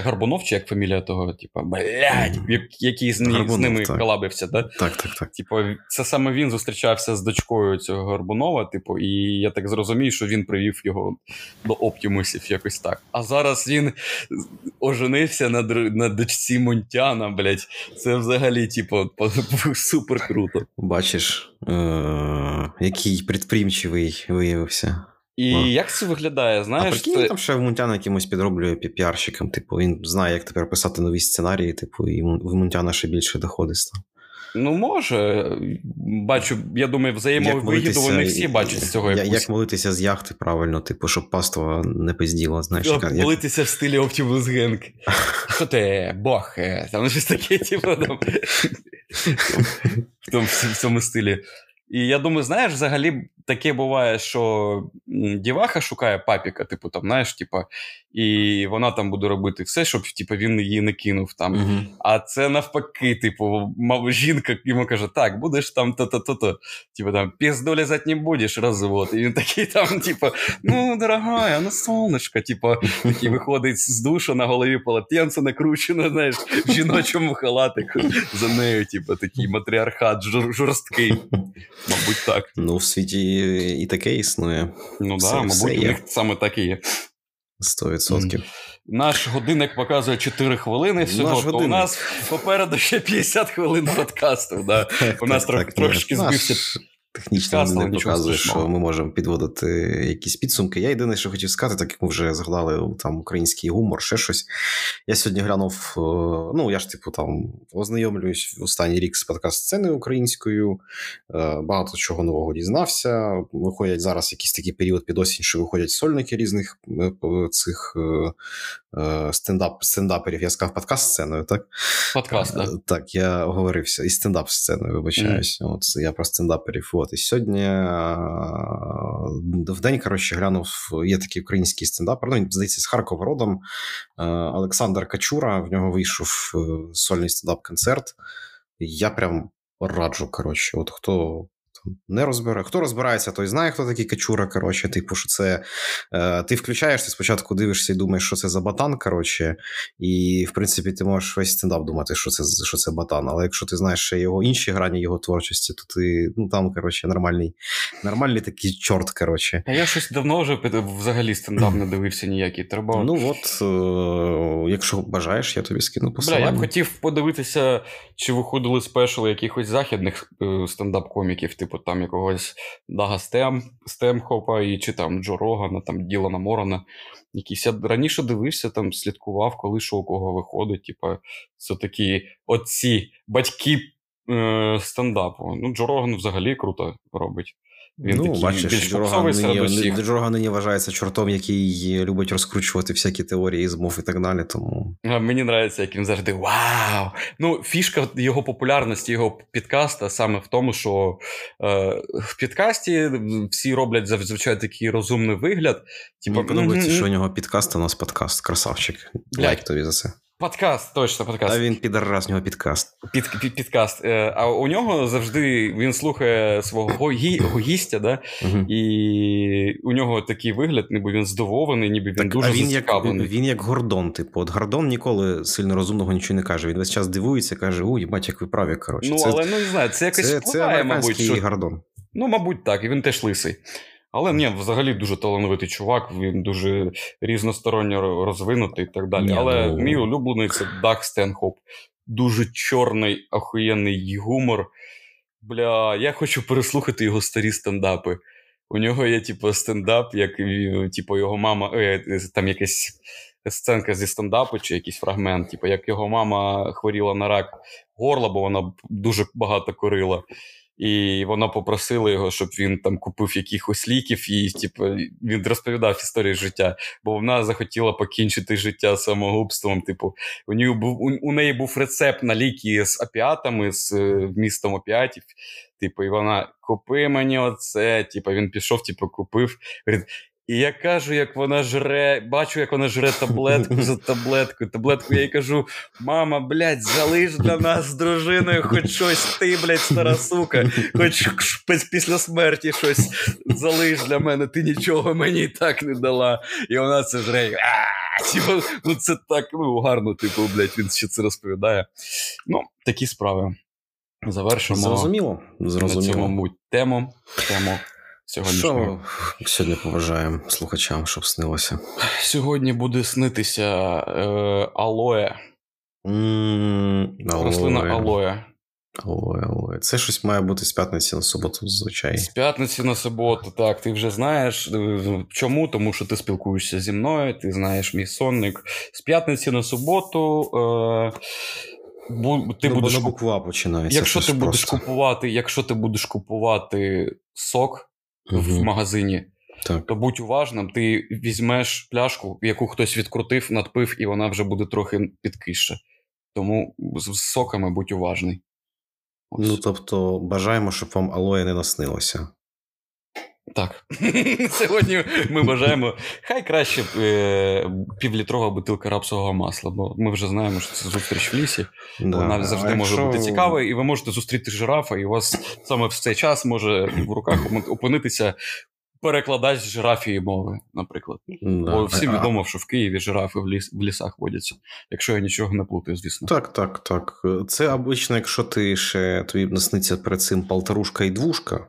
Горбунов, чи як фамілія того, типу, блядь, який з, Горбунов, з ними так. колабився, да? Так, так, так. Типу, це саме він зустрічався з дочкою цього Горбунова, типу, і я так зрозумів, що він привів його до Оптімусів якось так. А зараз він оженився на, на дочці Монтяна, блядь. Це взагалі, типу, [laughs] супер круто. Бачиш, е- який предприимчивий виявився. І а. як це виглядає? знаєш? А прикинь, ти... там ще Мунтяна якимось підроблює піарщиком. Типу, він знає, як тепер писати нові сценарії, типу, і в Мунтяна ще більше доходить. Ну, може. Бачу, я думаю, взаємовигіду вони всі бачать з цього. якусь. як молитися з яхти правильно, типу, щоб паство не пизділо, знаєш. Як... Молитися в стилі Optimus Gang. [laughs] Що ти, Бог, там щось таке, типу, там. в, тому, в цьому стилі. І я думаю, знаєш, взагалі таке буває, що діваха шукає папіка, типу, там, знаєш, типу, і вона там буде робити все, щоб типу, він її не кинув там. Uh-huh. А це навпаки, типу, мав, жінка йому каже: так, будеш там то-то-то-то. Типу там пізду лізати не будеш, розвод. І він такий там, типу, ну, дорогая, ну сонечко, типу, такий виходить з душу, на голові полотенце накручено, знаєш, в жіночому халатику за нею, типу, такий матріархат жорсткий. Мабуть, так. Ну, в світі і таке існує. Ну так, да, мабуть, у них саме так і є. 100%. Наш годинник показує 4 хвилини. Всього то у нас попереду ще 50 хвилин подкасту. Да. [laughs] У нас трошки збився. Технічно не показує, що ми можемо підводити якісь підсумки. Я єдине, що хотів сказати, так як ми вже згадали там український гумор, ще щось. Я сьогодні глянув. Е, ну, я ж типу там ознайомлююсь в останній рік з подкаст-сцени українською, е, багато чого нового дізнався. Виходять зараз якийсь такий період під осінь, що виходять сольники різних е, цих стендап стендаперів. Я сказав подкаст-сценою, так? Подкаст, так. Так, я оговорився. І стендап-сценою, вибачаюсь. Mm. От я про стендаперів. От, І сьогодні в день, коротше, глянув, є такий український стендап, ну, здається, з Харкова родом. Олександр Качура, в нього вийшов е, сольний стендап-концерт. Я прям раджу, коротше, от хто не розбирає. Хто розбирається, той знає, хто такий качура. Коротше, типу, що це е, ти включаєшся, спочатку дивишся і думаєш, що це за батан. Коротше, і в принципі ти можеш весь стендап думати, що це що це батан. Але якщо ти знаєш ще його інші грані його творчості, то ти ну там коротше, нормальний нормальний такий чорт. коротше. А я щось давно вже взагалі стендап не дивився ніякий. Треба... Ну от, е, якщо бажаєш, я тобі скину посилання. Бля, я б хотів подивитися, чи виходили спешли якихось західних е, стендап-коміків, типу типу там якогось Дага Стем, Стемхопа і чи там Джо Рогана, там Ділана Морана. Якісь я раніше дивився, там слідкував, коли що у кого виходить. Типу, це такі отці батьки е, стендапу. Ну, Джо Роган взагалі круто робить. Він ну, такий бачиш, більш серед нині, усіх. Нині вважається чортом, який любить розкручувати всякі теорії змов і так далі. Тому А Мені подобається, як він завжди вау. Ну, фішка його популярності, його підкаста саме в тому, що е, в підкасті всі роблять зазвичай такий розумний вигляд. Типу, мені подобається, що у нього підкаст, а у нас подкаст. Красавчик. Лайк тобі за це. Подкаст, точно, подкаст. А він підарас, у нього підкаст. Під, під, підкаст. Е, А у нього завжди він слухає свого гі- гістя, да? Угу. і у нього такий вигляд, ніби він здивований, ніби він Так, дуже а він як, зацікавлений. він як Гордон, типу, от Гордон ніколи сильно розумного нічого не каже. Він весь час дивується, каже: ой, бать, як ви праві, коротше. Ну, це, але ну не знаю, це якось це, це впливає, мабуть. американський Що... Гордон. Ну, мабуть, так, і він теж лисий. Але ні, взагалі дуже талановитий чувак, він дуже різносторонньо розвинутий і так далі. Ні, Але ну- мій улюблений це Даг Стенхоп. Дуже чорний, охуєнний гумор. Бля, я хочу переслухати його старі стендапи. У нього є, типу, стендап, як типу, його мама, е, е, там якась сценка зі стендапу, чи якийсь фрагмент, типу, як його мама хворіла на рак горла, бо вона дуже багато курила. І вона попросила його, щоб він там купив якихось ліків, і типу, він розповідав історію життя, бо вона захотіла покінчити життя самогубством. Типу, у неї був у, у неї був рецепт на ліки з опіатами, з містом вмістом опіатів. Типу, і вона купи мені оце. Типу, він пішов, типу, купив. Говорить, і я кажу, як вона жре, бачу, як вона жре таблетку за таблеткою. Таблетку я їй кажу: мама, блядь, залиш для нас з дружиною хоч щось, ти, блядь, стара сука, хоч після смерті щось залиш для мене, ти нічого мені і так не дала. І вона це жре. «А!» Типу, ну це так ну, гарно, типу, блядь, він ще це розповідає. Ну, такі справи. Завершимо Зрозуміло? на Зрозуміло. цьому мабуть, тему. тему сьогоднішнього. Що сьогодні побажаємо слухачам, щоб снилося? Сьогодні буде снитися е, алоє. М, Рослина алоє. алоє. Алоє. Це щось має бути з п'ятниці на суботу, зазвичай. З п'ятниці на суботу, так, ти вже знаєш. е, Чому? Тому що ти спілкуєшся зі мною, ти знаєш мій сонник. З п'ятниці на суботу. Е, бу, ти ну, бо будеш на буква починається. Якщо ти будеш купувати, якщо ти будеш купувати сок в магазині, Так. то будь уважним, ти візьмеш пляшку, яку хтось відкрутив, надпив, і вона вже буде трохи підкисша. Тому з соками будь уважний. Ось. Ну, тобто, бажаємо, щоб вам алоє не наснилося. Так. [laughs] Сьогодні ми бажаємо. Хай краще е, півлітрова бутилка рапсового масла, бо ми вже знаємо, що це зустріч в лісі. Да. Вона завжди А може якщо- бути цікавою, і ви можете зустріти жирафа, і у вас саме в цей час може в руках опинитися перекладач жирафії мови, наприклад. Да. Бо всім відомо, що в Києві жирафи в, ліс, в лісах водяться, якщо я нічого не плутаю, звісно. Так, так, так. Це обично, якщо ти ще тобі насниться перед цим полторушка і двушка,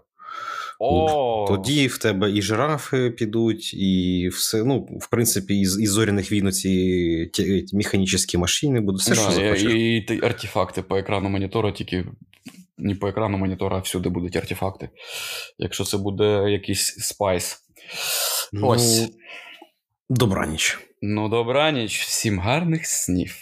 О, тоді в тебе і жирафи підуть, і все. Ну, в принципі, із, із зоряних війн ці ті- механічні машини будуть все, да, що захочеш. і, і ті артефакти по екрану монітора, тільки не по екрану монітора, а всюди будуть артефакти. Якщо це буде якийсь спайс. Ну, Ось. Добраніч. Ну, добраніч, всім гарних снів.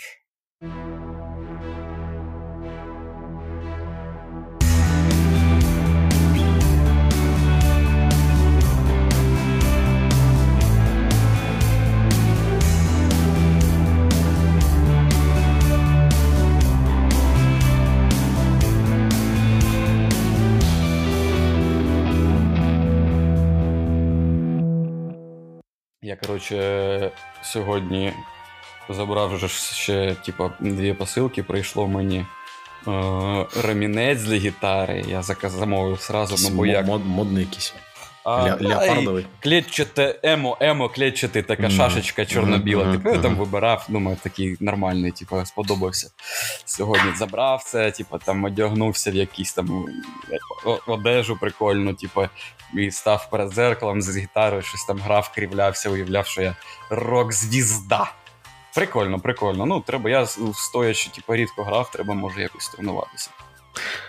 Коротше, сьогодні забрав вже ще, типа, дві посилки. Прийшло мені е, ремінець для гітари. Я заказ замовив сразу, ну бо як. Мод, модний якийсь. А, Ля, леопардовий. Клетчате, емо, емо, клетчатий, така Мгм. шашечка чорно-біла. Мгм, Типу, я там вибирав, думаю, такий нормальний, типу, сподобався. Сьогодні забрав це, типу, там одягнувся в якісь там одежу прикольну, типу, і став перед зеркалом з гітарою, щось там грав, крівлявся, уявляв, що я рок-звізда. Прикольно, прикольно. Ну, треба, я стоячи, типу, рідко грав, треба, може, якось тренуватися.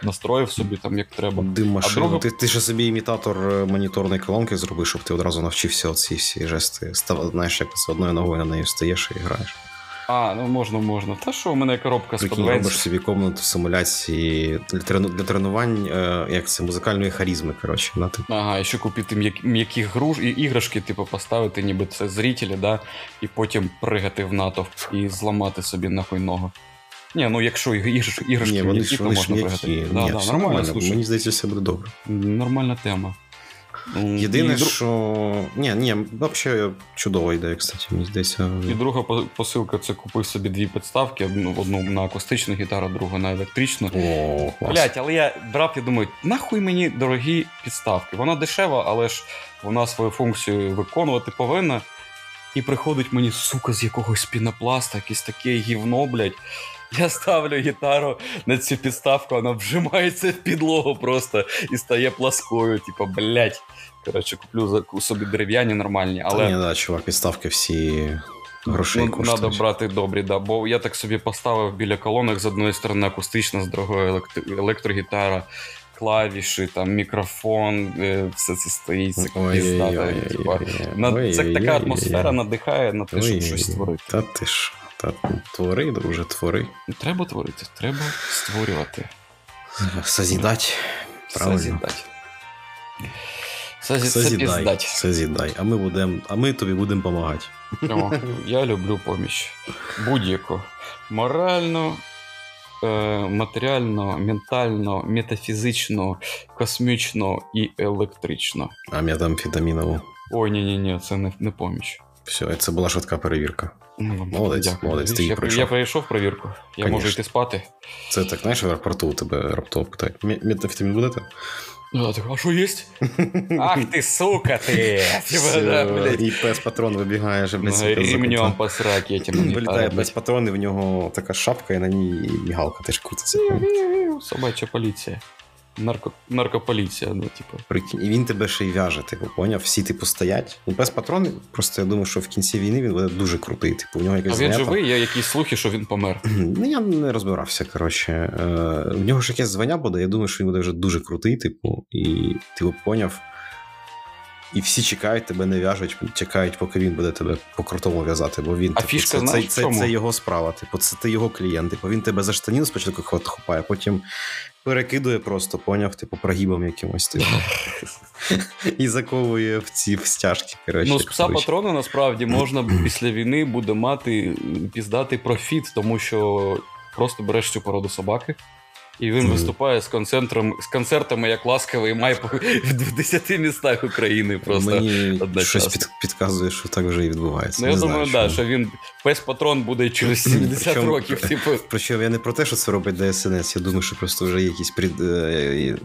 Настроїв собі там як треба. Дим машину. друга- Ти, ти ж собі імітатор е, моніторної колонки зробив, щоб ти одразу навчився оці всі жести. Став, знаєш, як з одною ногою на неї встаєш і граєш. А, ну можна, можна. Та що, у мене коробка з Прикинь, робиш собі комнату симуляції для, трену, для тренувань, е, як це, музикальної харізми, коротше. На, ти. Ага, і ще купити м'як- м'які груш і іграшки, типу, поставити, ніби це зрителі, да, і потім пригати в натовп і зламати собі нахуй ногу. Ні, ну якщо ігр- іграшки Ні, вони м'які, ж то можна пригати. Ні, Да, да, все нормально, слушай. Мені здається, все буде добре. Нормальна тема. Єдине, і, що. Ні, ні, взагалі чудова ідея, кстати, мені здається. і друга посилка це купив собі дві підставки: одну, одну на акустичну гітару, другу на електричну. О, клас. Блять, але я брав і думаю, нахуй мені дорогі підставки. Вона дешева, але ж вона свою функцію виконувати повинна. І приходить мені, сука, з якогось пінопласта, якесь таке гівно, блядь. Я ставлю гітару на цю підставку, вона вжимається в підлогу просто і стає пласкою. Типа, блядь. Коротше, куплю за- собі дерев'яні нормальні, Але... Ні, да, чувак, підставки всі грошей ну, коштують. треба брати добрі, да. Бо я так собі поставив біля колонок з одної сторони акустична, з другої електро- електрогітара, клавіші, там мікрофон, е, все це стоїть, це на- Це така атмосфера надихає на те, щоб щось створити. Та ти ж. Та, твори, друже, твори. Треба творити, треба створювати. Созідать. Правильно. Созідать. Созі... Созідай. Созідай. А ми будем, а ми тобі будемо допомагати. Я люблю поміч. Будь-яку. Морально, е, матеріально, ментально, метафізично, космічно і електрично. А метамфетамінову. Ой, ні, ні, ні, це не, не поміч. Все, це була швидка перевірка. Ну, Молодець, дякую. молодець, ти її я, пройшов. я пройшов перевірку. Я Конечно. можу йти спати. Це так, знаєш, в аеропорту у тебе раптово питають. «Мет- Метамфетамін будете? Я так, а що є? [laughs] Ах ти, сука, ти! І пес патрон вибігає, вже, [clears throat] блядь, сука, з Ремнем по сракі этим Вилітає без патрон, і в нього така шапка, і на ній мігалка теж крутиться. Собача поліція. Нарко... Наркополіція, ну, типу. Прикинь, і він тебе ще й в'яже, типу, поняв? Всі типу стоять. Ну, без патрон, просто я думаю, що в кінці війни він буде дуже крутий. Типу, у нього А він звання. живий, є якісь слухи, що він помер. [clears throat] Ну, я не розбирався, коротше. Е, в нього ж якесь звання буде, я думаю, що він буде вже дуже крутий, типу, і типу, поняв. І всі чекають, тебе не в'яжуть, чекають, поки він буде тебе по-крутому в'язати, бо він А типу, фішка, це, знаєш, це, це, це його справа. Типу, це ти його клієнт. Типу, він тебе за штанину спочатку хапає, потім перекидує просто, поняв, типу, прогибом якимось типу. і заковує в ці в стяжки. Коротше, Ну, з пса патрона насправді можна після війни буде мати піздати профіт, тому що просто береш цю породу собаки. І він виступає з концентром, з концертами як ласкавий май [laughs] в 10 містах України. Просто Мені одночасно. щось під, підказує, що так вже і відбувається. ну я Не думаю, знаю, да, що він пес патрон буде через 70 Причому- років. Типу, [laughs] Причому я не про те, що це робить ДСНС, я думаю, що просто вже якісь пред, е,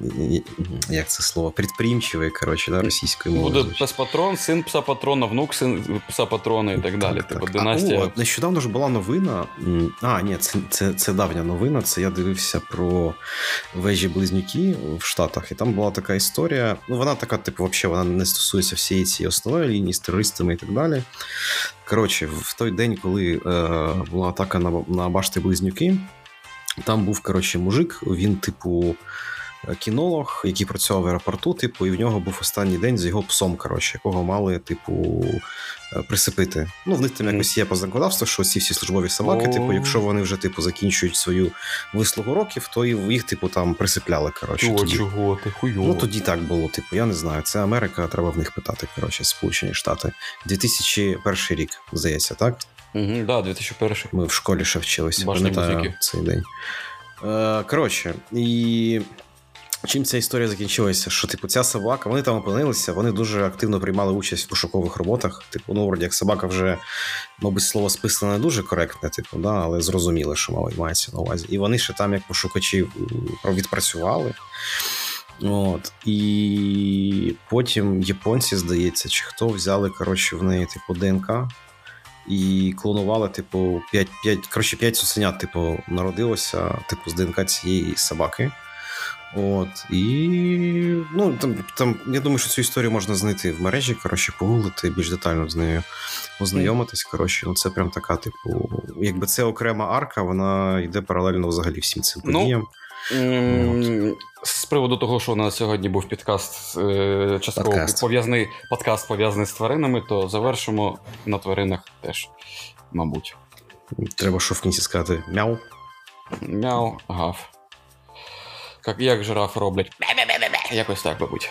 як це слово, предприимчиві, коротше, да, російською мовою. буде пес патрон, син пса патрона, внук син пса патрона і так далі. Так, Типу, так. династія. А, о, нещодавно ж була новина. А, ні, це, це, це давня новина. Це я дивився про вежі близнюки в Штатах, і там була така історія. Ну, вона така, типу, взагалі, вона не стосується всієї цієї основної лінії з терористами і так далі. Коротше, в той день, коли е, була атака на, на башти близнюки, там був, коротше, мужик, він, типу. Кінолог, який працював в аеропорту, типу, і в нього був останній день з його псом, коротше, якого мали, типу, е, присипити. Ну, в них там якось є по законодавству, що ці всі службові собаки, типу, якщо вони вже типу закінчують свою вислугу років, то і їх, типу, там присипляли. Коротше, Чого, тоді. чого, ти хуйово. Ну тоді так було. Типу, я не знаю. Це Америка, треба в них питати. Коротше, Сполучені Штати. 2001 рік, здається, так? Угу, да, 2001. Ми в школі ще вчилися, пам'ятаю близнюки. цей день. Е, коротше, і чим ця історія закінчилася? Що, типу, ця собака, вони там опинилися, вони дуже активно приймали участь в пошукових роботах. Типу, ну, вроді як собака вже, мабуть, слово списане не дуже коректне, типу, да, але зрозуміло, що мабуть, мається на увазі. І вони ще там, як пошукачі, відпрацювали. От. І потім японці, здається, чи хто взяли, коротше, в неї, типу, ДНК і клонували, типу, 5, 5, коротше, 5 цуценят, типу, народилося, типу, з ДНК цієї собаки. От, і ну, там, там, я думаю, що цю історію можна знайти в мережі, коротше, погуглити, більш детально з нею ознайомитись. Коротше, ну це прям така, типу, якби це окрема арка, вона йде паралельно взагалі всім цим Ну, подіям. З приводу того, що у нас сьогодні був підкаст е, частково Подкаст. пов'язаний подкаст пов'язаний з тваринами, то завершимо на тваринах теж, мабуть. Треба що в кінці сказати мяу. Мяу, гав. Як, як жираф роблять. Якось так, мабуть.